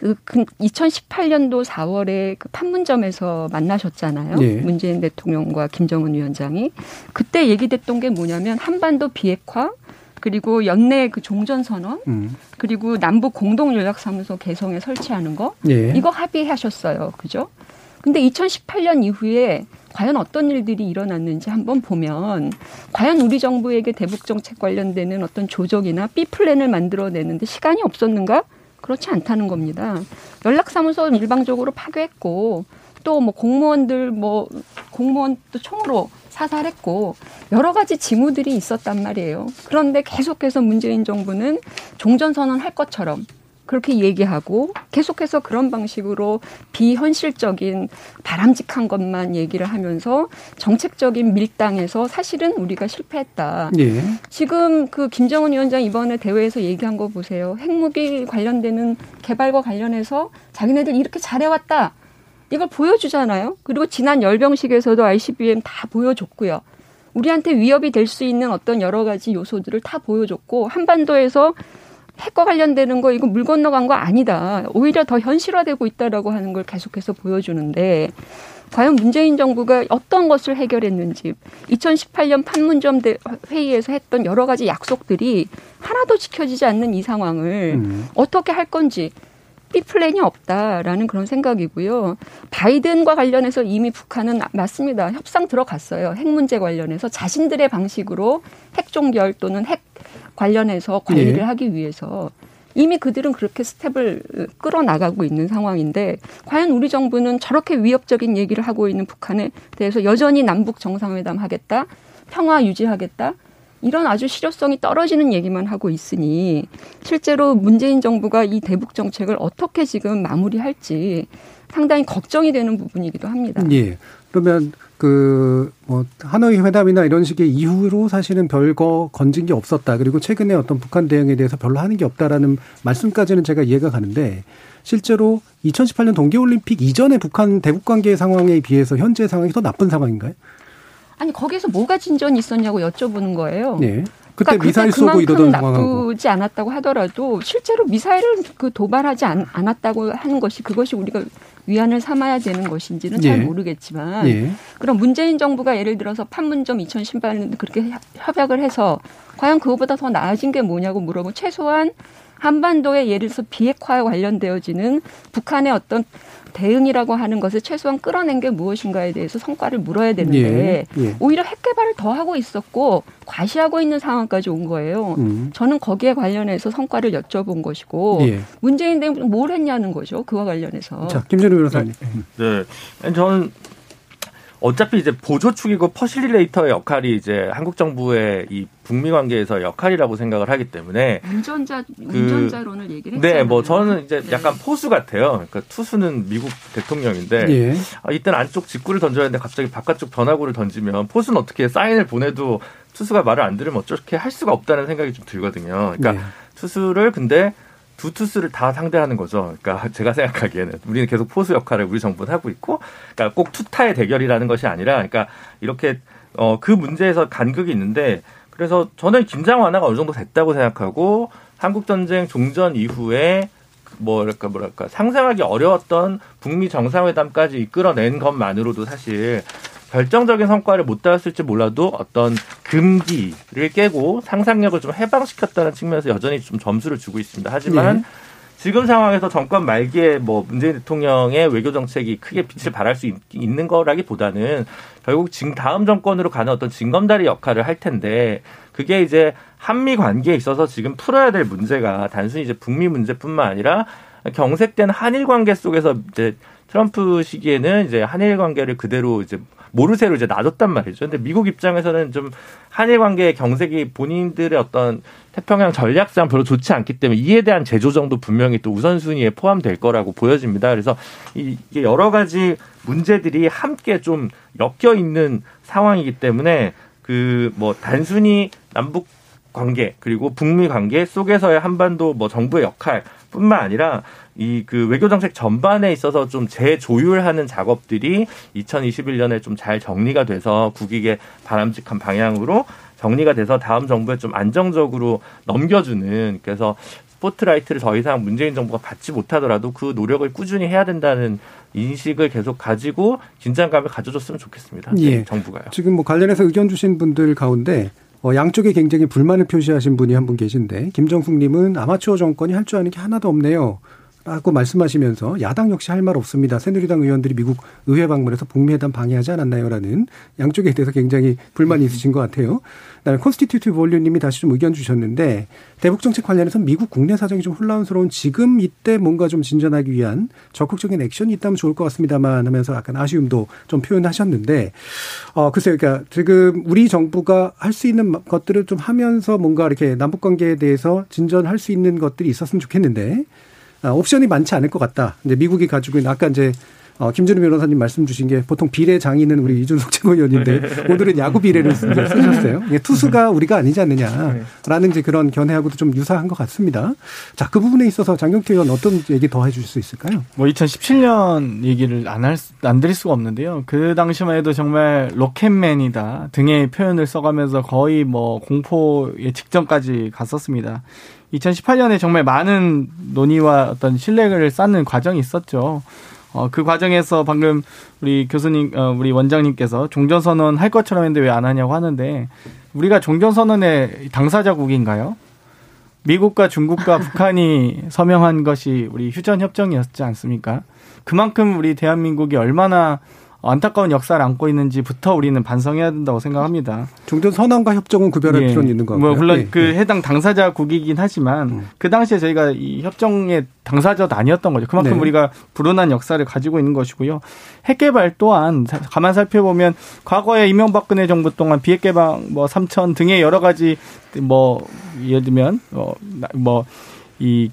그 2018년도 4월에 그 판문점에서 만나셨잖아요. 네. 문재인 대통령과 김정은 위원장이 그때 얘기됐던 게 뭐냐면 한반도 비핵화 그리고 연내 그 종전 선언 음. 그리고 남북 공동 연락사무소 개성에 설치하는 거 네. 이거 합의하셨어요. 그죠? 근데 2018년 이후에 과연 어떤 일들이 일어났는지 한번 보면 과연 우리 정부에게 대북 정책 관련되는 어떤 조정이나 B 플랜을 만들어내는데 시간이 없었는가? 그렇지 않다는 겁니다. 연락사무소 일방적으로 파괴했고 또 뭐 공무원들 뭐 공무원도 총으로 사살했고 여러 가지 징후들이 있었단 말이에요. 그런데 계속해서 문재인 정부는 종전선언 할 것처럼 그렇게 얘기하고 계속해서 그런 방식으로 비현실적인 바람직한 것만 얘기를 하면서 정책적인 밀당에서 사실은 우리가 실패했다. 예. 지금 그 김정은 위원장 이번에 대회에서 얘기한 거 보세요. 핵무기 관련되는 개발과 관련해서 자기네들 이렇게 잘해왔다. 이걸 보여주잖아요. 그리고 지난 열병식에서도 ICBM 다 보여줬고요. 우리한테 위협이 될 수 있는 어떤 여러 가지 요소들을 다 보여줬고 한반도에서 핵과 관련되는 거 이거 물 건너간 거 아니다. 오히려 더 현실화되고 있다라고 하는 걸 계속해서 보여주는데 과연 문재인 정부가 어떤 것을 해결했는지 2018년 판문점 회의에서 했던 여러 가지 약속들이 하나도 지켜지지 않는 이 상황을 음. 어떻게 할 건지 B 플랜이 없다라는 그런 생각이고요. 바이든과 관련해서 이미 북한은 맞습니다. 협상 들어갔어요. 핵 문제 관련해서 자신들의 방식으로 핵 종결 또는 핵 관련해서 관리를 네. 하기 위해서 이미 그들은 그렇게 스텝을 끌어나가고 있는 상황인데 과연 우리 정부는 저렇게 위협적인 얘기를 하고 있는 북한에 대해서 여전히 남북 정상회담 하겠다, 평화 유지하겠다 이런 아주 실효성이 떨어지는 얘기만 하고 있으니 실제로 문재인 정부가 이 대북 정책을 어떻게 지금 마무리할지 상당히 걱정이 되는 부분이기도 합니다. 예. 그러면 그 뭐 하노이 회담이나 이런 식의 이후로 사실은 별거 건진 게 없었다. 그리고 최근에 어떤 북한 대응에 대해서 별로 하는 게 없다라는 말씀까지는 제가 이해가 가는데 실제로 2018년 동계올림픽 이전에 북한 대북 관계 상황에 비해서 현재 상황이 더 나쁜 상황인가요? 아니 거기서 뭐가 진전이 있었냐고 여쭤보는 거예요. 네. 그때 그러니까 미사일 쏘고 이러던 상황하고 나쁘지 않았다고 하더라도 실제로 미사일을 그 도발하지 않, 않았다고 하는 것이 그것이 우리가 위안을 삼아야 되는 것인지는 잘 예. 모르겠지만 예. 그럼 문재인 정부가 예를 들어서 판문점 2018년도 그렇게 협- 협약을 해서 과연 그거보다 더 나아진 게 뭐냐고 물어보면 최소한 한반도에 예를 들어서 비핵화에 관련되어지는 북한의 어떤 대응이라고 하는 것을 최소한 끌어낸 게 무엇인가에 대해서 성과를 물어야 되는데 예. 예. 오히려 핵 개발을 더 하고 있었고 과시하고 있는 상황까지 온 거예요. 음. 저는 거기에 관련해서 성과를 여쭤본 것이고 예. 문재인 대통령 뭘 했냐는 거죠. 그와 관련해서. 자, 김준우 변호사님. 네. 저는 어차피 이제 보조축이고 facilitator의 역할이 이제 한국 정부의 이 북미 관계에서 역할이라고 생각을 하기 때문에 운전자 운전자론을 얘기를 했잖아요. 네, 뭐 저는 이제 네. 약간 포수 같아요. 그러니까 투수는 미국 대통령인데 예. 아, 이때는 안쪽 직구를 던져야 하는데 갑자기 바깥쪽 변화구를 던지면 포수는 어떻게 사인을 보내도 투수가 말을 안 들으면 어떻게 할 수가 없다는 생각이 좀 들거든요. 그러니까 네. 투수를 근데 두 투수를 다 상대하는 거죠. 그러니까 제가 생각하기에는 우리는 계속 포수 역할을 우리 정부는 하고 있고, 그러니까 꼭 투타의 대결이라는 것이 아니라, 그러니까 이렇게 어 그 문제에서 간극이 있는데, 그래서 저는 김장 완화가 어느 정도 됐다고 생각하고 한국 전쟁 종전 이후에 뭐랄까 뭐랄까 상상하기 어려웠던 북미 정상회담까지 이끌어낸 것만으로도 사실 결정적인 성과를 못 따왔을지 몰라도 어떤 금기를 깨고 상상력을 좀 해방시켰다는 측면에서 여전히 좀 점수를 주고 있습니다. 하지만 네. 지금 상황에서 정권 말기에 뭐 문재인 대통령의 외교 정책이 크게 빛을 발할 수 있, 는 거라기보다는 결국 지금 다음 정권으로 가는 어떤 징검다리 역할을 할 텐데 그게 이제 한미 관계에 있어서 지금 풀어야 될 문제가 단순히 이제 북미 문제뿐만 아니라 경색된 한일 관계 속에서 이제 트럼프 시기에는 이제 한일 관계를 그대로 이제 모르쇠로 이제 놔뒀단 말이죠. 근데 미국 입장에서는 좀 한일 관계의 경색이 본인들의 어떤 태평양 전략상 별로 좋지 않기 때문에 이에 대한 재조정도 분명히 또 우선순위에 포함될 거라고 보여집니다. 그래서 이게 여러 가지 문제들이 함께 좀 엮여 있는 상황이기 때문에 그 뭐 단순히 남북 관계 그리고 북미 관계 속에서의 한반도 뭐 정부의 역할뿐만 아니라 이 그 외교 정책 전반에 있어서 좀 재조율하는 작업들이 2021년에 좀 잘 정리가 돼서 국익에 바람직한 방향으로 정리가 돼서 다음 정부에 좀 안정적으로 넘겨주는 그래서 스포트라이트를 더 이상 문재인 정부가 받지 못하더라도 그 노력을 꾸준히 해야 된다는 인식을 계속 가지고 긴장감을 가져줬으면 좋겠습니다. 네, 예. 정부가요. 지금 뭐 관련해서 의견 주신 분들 가운데 어, 양쪽의 굉장히 불만을 표시하신 분이 한 분 계신데 김정숙님은 아마추어 정권이 할 줄 아는 게 하나도 없네요. 라고 말씀하시면서 야당 역시 할 말 없습니다. 새누리당 의원들이 미국 의회 방문해서 북미 회담 방해하지 않았나요?라는 양쪽에 대해서 굉장히 불만이 있으신 것 같아요. 그다음에 Constitutive Rule님이 다시 좀 의견 주셨는데 대북 정책 관련해서 미국 국내 사정이 좀 혼란스러운 지금 이때 뭔가 좀 진전하기 위한 적극적인 액션이 있다면 좋을 것 같습니다만 하면서 약간 아쉬움도 좀 표현하셨는데 어 글쎄요, 그러니까 지금 우리 정부가 할 수 있는 것들을 좀 하면서 뭔가 이렇게 남북 관계에 대해서 진전할 수 있는 것들이 있었으면 좋겠는데 아, 옵션이 많지 않을 것 같다. 이제 미국이 가지고 있는 아까 이제 어, 김준우 변호사님 말씀 주신 게 보통 비례 장인은 우리 이준석 최고위원인데 오늘은 야구 비례를 쓰- 이제 쓰셨어요. 이게 투수가 우리가 아니지 않느냐라는 이제 그런 견해하고도 좀 유사한 것 같습니다. 자, 그 부분에 있어서 장경태 의원 어떤 얘기 더 해주실 수 있을까요? 뭐 2017년 얘기를 안 할 안 드릴 수가 없는데요. 그 당시만 해도 정말 로켓맨이다 등의 표현을 써가면서 거의 뭐 공포의 직전까지 갔었습니다. 2018년에 정말 많은 논의와 어떤 신뢰를 쌓는 과정이 있었죠. 어, 그 과정에서 방금 우리 교수님, 어, 우리 원장님께서 종전선언 할 것처럼 했는데 왜 안 하냐고 하는데 우리가 종전선언의 당사자국인가요? 미국과 중국과 북한이 서명한 것이 우리 휴전 협정이었지 않습니까? 그만큼 우리 대한민국이 얼마나 안타까운 역사를 안고 있는지부터 우리는 반성해야 된다고 생각합니다. 종전 선언과 협정은 구별할 예. 필요는 있는 거고요. 뭐 물론 예. 그 해당 당사자국이긴 하지만 음. 그 당시에 저희가 이 협정의 당사자도 아니었던 거죠. 그만큼 네. 우리가 불운한 역사를 가지고 있는 것이고요. 핵 개발 또한 사- 가만 살펴보면 과거에 이명박근혜 정부 동안 비핵 개방 뭐 삼천 등의 여러 가지 뭐 예를 들면 뭐이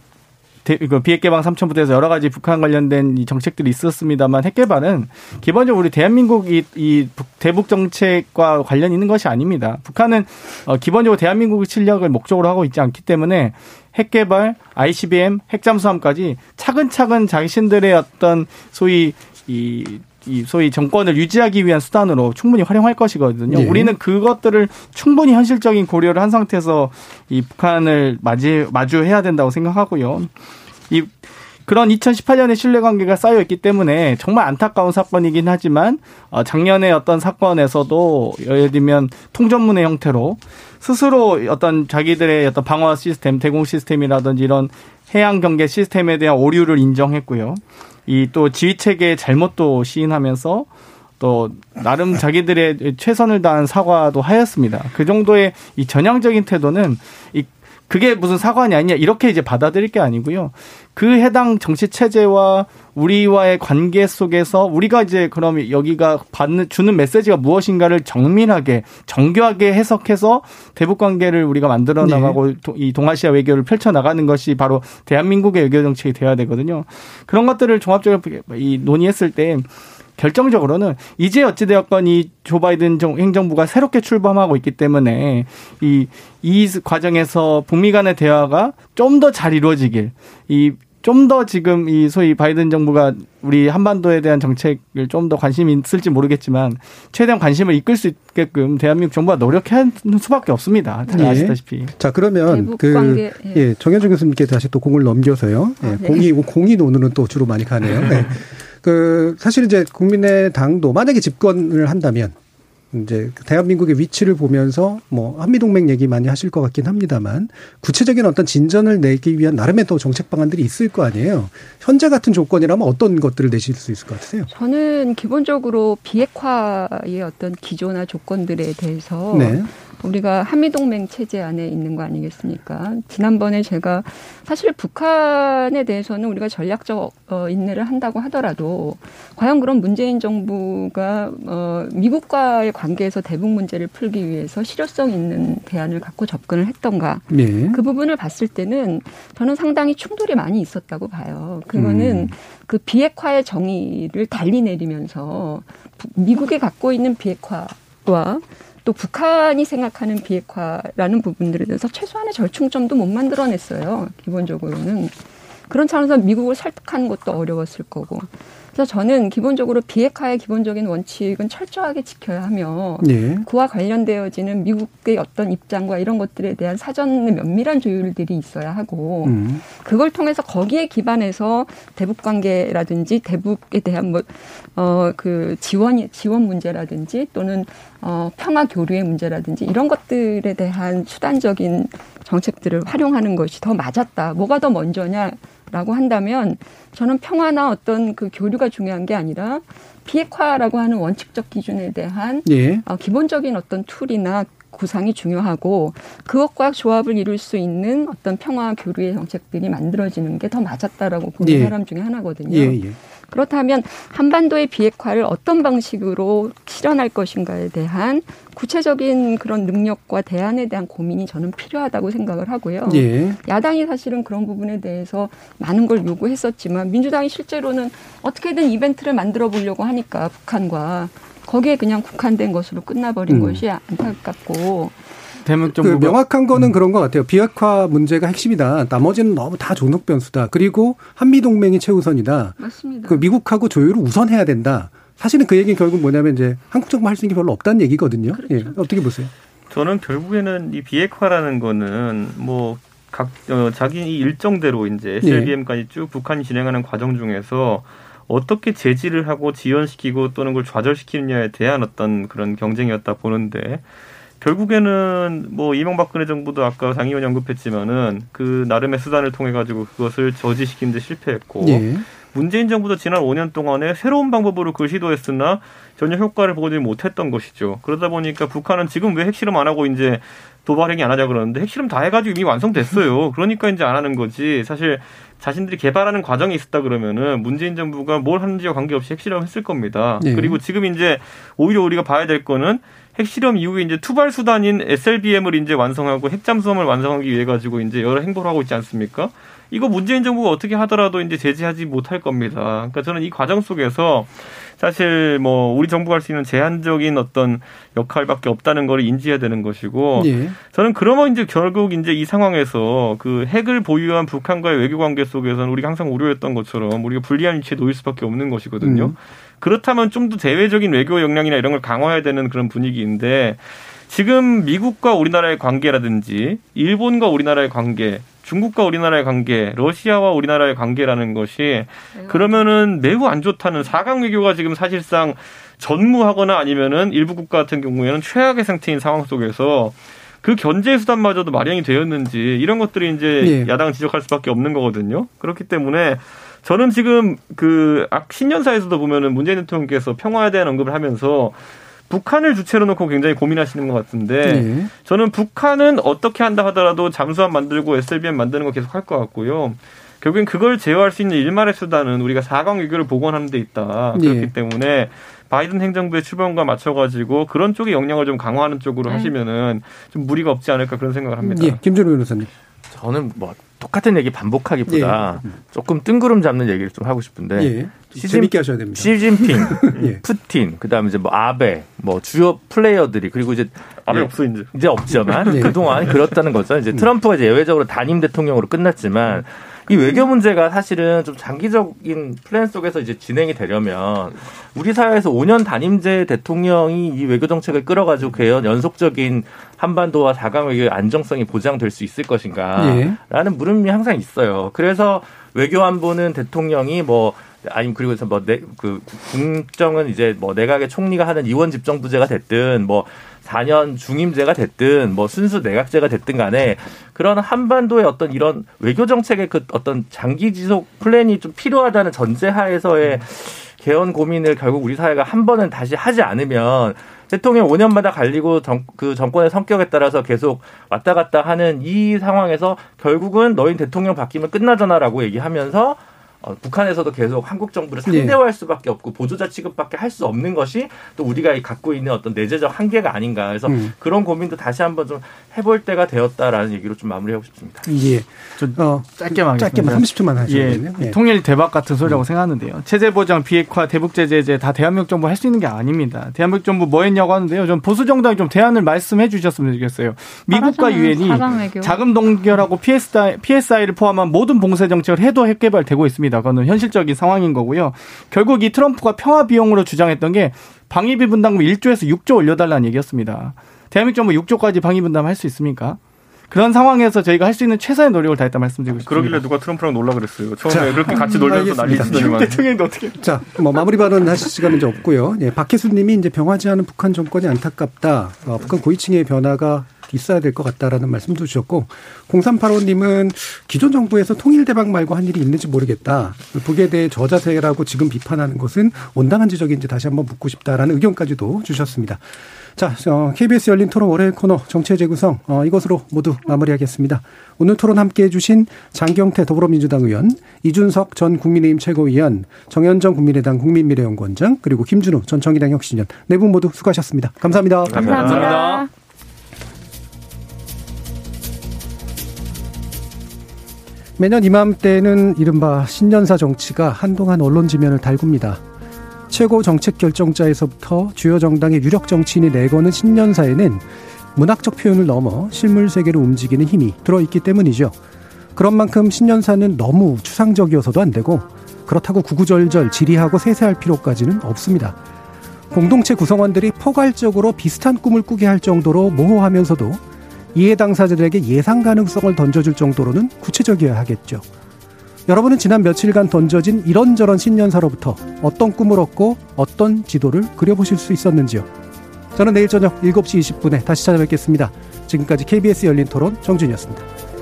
그 비핵 개방 삼천부대에서 여러 가지 북한 관련된 이 정책들이 있었습니다만 핵 개발은 기본적으로 우리 대한민국이 이 북- 대북 정책과 관련 있는 것이 아닙니다. 북한은 어, 기본적으로 대한민국의 실력을 목적으로 하고 있지 않기 때문에 핵 개발, ICBM, 핵 잠수함까지 차근차근 자신들의 어떤 소위 이, 이 소위 정권을 유지하기 위한 수단으로 충분히 활용할 것이거든요. 예. 우리는 그것들을 충분히 현실적인 고려를 한 상태에서 이 북한을 맞이 마주해야 된다고 생각하고요. 이 그런 2018년에 신뢰관계가 쌓여 있기 때문에 정말 안타까운 사건이긴 하지만 어, 작년에 어떤 사건에서도 예를 들면 통전문의 형태로 스스로 어떤 자기들의 어떤 방어 시스템, 대공 시스템이라든지 이런 해양 경계 시스템에 대한 오류를 인정했고요. 이 또 지휘 체계의 잘못도 시인하면서 또 나름 자기들의 최선을 다한 사과도 하였습니다. 그 정도의 이 전향적인 태도는 이 그게 무슨 사과냐 아니냐 이렇게 이제 받아들일 게 아니고요. 그 해당 정치 체제와 우리와의 관계 속에서 우리가 이제 그럼 여기가 받는 주는 메시지가 무엇인가를 정밀하게 정교하게 해석해서 대북 관계를 우리가 만들어 네. 나가고 도- 이 동아시아 외교를 펼쳐 나가는 것이 바로 대한민국의 외교 정책이 돼야 되거든요. 그런 것들을 종합적으로 이 논의했을 때 결정적으로는 이제 어찌되었건 이 조 바이든 정- 행정부가 새롭게 출범하고 있기 때문에 이, 이 과정에서 북미 간의 대화가 좀 더 잘 이루어지길 이 좀 더 지금 이 소위 바이든 정부가 우리 한반도에 대한 정책을 좀 더 관심이 있을지 모르겠지만 최대한 관심을 이끌 수 있게끔 대한민국 정부가 노력할 수밖에 없습니다. 잘 예. 아시다시피. 자 그러면 대북 그 관계, 예. 예, 정현주 교수님께 다시 또 공을 넘겨서요. 예, 아, 네. 공이 공이 오늘은 또 주로 많이 가네요. 네. 그 사실 이제 국민의당도 만약에 집권을 한다면 이제 대한민국의 위치를 보면서 뭐 한미동맹 얘기 많이 하실 것 같긴 합니다만 구체적인 어떤 진전을 내기 위한 나름의 또 정책 방안들이 있을 거 아니에요. 현재 같은 조건이라면 어떤 것들을 내실 수 있을 것 같으세요? 저는 기본적으로 비핵화의 어떤 기조나 조건들에 대해서 네. 우리가 한미동맹 체제 안에 있는 거 아니겠습니까? 지난번에 제가 사실 북한에 대해서는 우리가 전략적 어, 인내를 한다고 하더라도 과연 그런 문재인 정부가 어, 미국과의 관계에서 대북 문제를 풀기 위해서 실효성 있는 대안을 갖고 접근을 했던가? 네. 그 부분을 봤을 때는 저는 상당히 충돌이 많이 있었다고 봐요. 그거는 음. 그 비핵화의 정의를 달리 내리면서 부- 미국이 갖고 있는 비핵화와 또 북한이 생각하는 비핵화라는 부분들에 대해서 최소한의 절충점도 못 만들어냈어요. 기본적으로는. 그런 차원에서 미국을 설득하는 것도 어려웠을 거고. 그래서 저는 기본적으로 비핵화의 기본적인 원칙은 철저하게 지켜야 하며 네. 그와 관련되어지는 미국의 어떤 입장과 이런 것들에 대한 사전의 면밀한 조율들이 있어야 하고 음. 그걸 통해서 거기에 기반해서 대북 관계라든지 대북에 대한 뭐 어 그 지원 지원 문제라든지 또는 어 평화 교류의 문제라든지 이런 것들에 대한 수단적인 정책들을 활용하는 것이 더 맞았다. 뭐가 더 먼저냐라고 한다면 저는 평화나 어떤 그 교류가 중요한 게 아니라 비핵화라고 하는 원칙적 기준에 대한 예. 어, 기본적인 어떤 tool이나 구상이 중요하고 그것과 조합을 이룰 수 있는 어떤 평화 교류의 정책들이 만들어지는 게 더 맞았다라고 보는 예. 사람 중에 하나거든요. 예, 예. 그렇다면 한반도의 비핵화를 어떤 방식으로 실현할 것인가에 대한 구체적인 그런 능력과 대안에 대한 고민이 저는 필요하다고 생각을 하고요. 예. 야당이 사실은 그런 부분에 대해서 많은 걸 요구했었지만 민주당이 실제로는 어떻게든 이벤트를 만들어 보려고 하니까 북한과 거기에 그냥 국한된 것으로 끝나버린 음. 것이 안타깝고 대북 그 명확한 거는 그런 것 같아요. 비핵화 문제가 핵심이다. 나머지는 너무 다 존속 변수다. 그리고 한미 동맹이 최우선이다. 맞습니다. 그 미국하고 조율을 우선해야 된다. 사실은 그 얘기는 결국 뭐냐면 이제 한국 정부 할 수 있는 게 별로 없다는 얘기거든요. 예. 어떻게 보세요? 저는 결국에는 이 비핵화라는 거는 뭐 각 어, 자기 이 일정대로 이제 SLBM까지 쭉 북한이 진행하는 과정 중에서 어떻게 제지를 하고 지연시키고 또는 그걸 좌절시키느냐에 대한 어떤 그런 경쟁이었다 보는데 결국에는 뭐 이명박근혜 정부도 아까 장 의원이 언급했지만은 그 나름의 수단을 통해 가지고 그것을 저지시키는데 실패했고 예. 문재인 정부도 지난 5년 동안에 새로운 방법으로 그걸 시도했으나 전혀 효과를 보지 못했던 것이죠. 그러다 보니까 북한은 지금 왜 핵실험 안 하고 이제 도발 행위 안 하자 그러는데 핵실험 다 해가지고 이미 완성됐어요. 그러니까 이제 안 하는 거지. 사실 자신들이 개발하는 과정이 있었다 그러면은 문재인 정부가 뭘 하는지와 관계없이 핵실험 했을 겁니다. 네. 그리고 지금 이제 오히려 우리가 봐야 될 거는 핵실험 이후에 이제 투발 수단인 SLBM을 이제 완성하고 핵잠수함을 완성하기 위해 가지고 이제 여러 행보를 하고 있지 않습니까? 이거 문재인 정부가 어떻게 하더라도 이제 제재하지 못할 겁니다. 그러니까 저는 이 과정 속에서 사실 뭐 우리 정부가 할 수 있는 제한적인 어떤 역할밖에 없다는 걸 인지해야 되는 것이고 예. 저는 그러면 이제 결국 이제 이 상황에서 그 핵을 보유한 북한과의 외교 관계 속에서는 우리가 항상 우려했던 것처럼 우리가 불리한 위치에 놓일 수밖에 없는 것이거든요. 음. 그렇다면 좀 더 대외적인 외교 역량이나 이런 걸 강화해야 되는 그런 분위기인데 지금 미국과 우리나라의 관계라든지 일본과 우리나라의 관계 중국과 우리나라의 관계, 러시아와 우리나라의 관계라는 것이 그러면은 매우 안 좋다는 사강 외교가 지금 사실상 전무하거나 아니면은 일부 국가 같은 경우에는 최악의 상태인 상황 속에서 그 견제 수단마저도 마련이 되었는지 이런 것들이 이제 예. 야당은 지적할 수밖에 없는 거거든요. 그렇기 때문에 저는 지금 그 신년사에서도 보면은 문재인 대통령께서 평화에 대한 언급을 하면서 북한을 주체로 놓고 굉장히 고민하시는 것 같은데 네. 저는 북한은 어떻게 한다 하더라도 잠수함 만들고 SLBM 만드는 거 계속 할 것 같고요. 결국엔 그걸 제어할 수 있는 일말의 수단은 우리가 사강 외교를 복원하는 데 있다. 네. 그렇기 때문에 바이든 행정부의 출범과 맞춰가지고 그런 쪽의 역량을 좀 강화하는 쪽으로 네. 하시면은 좀 무리가 없지 않을까 그런 생각을 합니다. 예, 김준호 변호사님. 저는 뭐 똑같은 얘기 반복하기보다 예. 조금 뜬구름 잡는 얘기를 좀 하고 싶은데 예. 시진, 재밌게 하셔야 됩니다. 시진핑, 예. 푸틴, 그다음에 이제 뭐 아베, 뭐 주요 플레이어들이 그리고 이제 아베 없어 이제 이제 없지만 예. 그동안 그렇다는 거죠. 이제 트럼프가 이제 예외적으로 단임 대통령으로 끝났지만 이 외교 문제가 사실은 좀 장기적인 플랜 속에서 이제 진행이 되려면 우리 사회에서 5년 단임제 대통령이 이 외교 정책을 끌어가지고 과연 연속적인 한반도와 사강 외교의 안정성이 보장될 수 있을 것인가라는 예. 물음이 항상 있어요. 그래서 외교 안보는 대통령이 뭐 아니면 그리고 해서 뭐그 국정은 이제 뭐 내각의 총리가 하는 이원 집정부제가 됐든 뭐 4년 중임제가 됐든 뭐 순수 내각제가 됐든 간에 그런 한반도의 어떤 이런 외교 정책의 그 어떤 장기 지속 플랜이 좀 필요하다는 전제 하에서의 개헌 고민을 결국 우리 사회가 한 번은 다시 하지 않으면 대통령 5년마다 갈리고 정, 그 정권의 성격에 따라서 계속 왔다 갔다 하는 이 상황에서 결국은 너희 대통령 바뀌면 끝나잖아라고 얘기하면서 어, 북한에서도 계속 한국 정부를 네. 상대화할 수밖에 없고 보조자 취급밖에 할 수 없는 것이 또 우리가 갖고 있는 어떤 내재적 한계가 아닌가. 그래서 음. 그런 고민도 다시 한번 좀 해볼 때가 되었다라는 얘기로 좀 마무리하고 싶습니다. 예. 좀 어, 짧게만 짧게만 30초만 하시면 예. 예. 통일 대박 같은 소리라고 음. 생각하는데요. 체제 보장, 비핵화, 대북 제재 이제 다 대한민국 정부 할 수 있는 게 아닙니다. 대한민국 정부 뭐 했냐고 하는데요. 좀 보수 정당이 좀 대안을 말씀해 주셨으면 좋겠어요. 미국과 유엔이 자금 동결하고 PSI, PSI를 포함한 모든 봉쇄 정책을 해도 핵 개발되고 있습니다. 그거는 현실적인 상황인 거고요. 결국 이 트럼프가 평화 비용으로 주장했던 게 방위비 분담금 1조에서 6조 올려달라는 얘기였습니다. 대한민국 정부 6조까지 방위 분담 할 수 있습니까? 그런 상황에서 저희가 할 수 있는 최선의 노력을 다했다 말씀드리고 싶습니다. 그러길래 누가 트럼프랑 놀라 그랬어요. 처음에 자, 그렇게 같이 놀려서 난리치더니만. 대통령도 어떻게? 자, 뭐 마무리 발언 하실 시간은 이제 없고요. 예, 박혜수님이 이제 병하지 않은 북한 정권이 안타깝다. 어, 북한 고위층의 변화가 있어야 될 것 같다라는 말씀도 주셨고 0385님은 기존 정부에서 통일 대박 말고 한 일이 있는지 모르겠다. 북에 대해 저자세라고 지금 비판하는 것은 온당한 지적인지 다시 한번 묻고 싶다라는 의견까지도 주셨습니다. 자, 어, KBS 열린 토론 월요일 코너 정치의 재구성 어, 이것으로 모두 마무리하겠습니다. 오늘 토론 함께해 주신 장경태 더불어민주당 의원, 이준석 전 국민의힘 최고위원, 정현정 국민의당 국민미래연구원장 그리고 김준우 전 정의당 혁신위원 네 분 모두 수고하셨습니다. 감사합니다. 감사합니다. 감사합니다. 매년 이맘때는 이른바 신년사 정치가 한동안 언론 지면을 달굽니다. 최고 정책 결정자에서부터 주요 정당의 유력 정치인이 내거는 신년사에는 문학적 표현을 넘어 실물 세계로 움직이는 힘이 들어있기 때문이죠. 그런 만큼 신년사는 너무 추상적이어서도 안 되고 그렇다고 구구절절 지리하고 세세할 필요까지는 없습니다. 공동체 구성원들이 포괄적으로 비슷한 꿈을 꾸게 할 정도로 모호하면서도 이해 당사자들에게 예상 가능성을 던져줄 정도로는 구체적이어야 하겠죠. 여러분은 지난 며칠간 던져진 이런저런 신년사로부터 어떤 꿈을 얻고 어떤 지도를 그려보실 수 있었는지요? 저는 내일 저녁 7시 20분에 다시 찾아뵙겠습니다. 지금까지 KBS 열린 토론 정준이었습니다.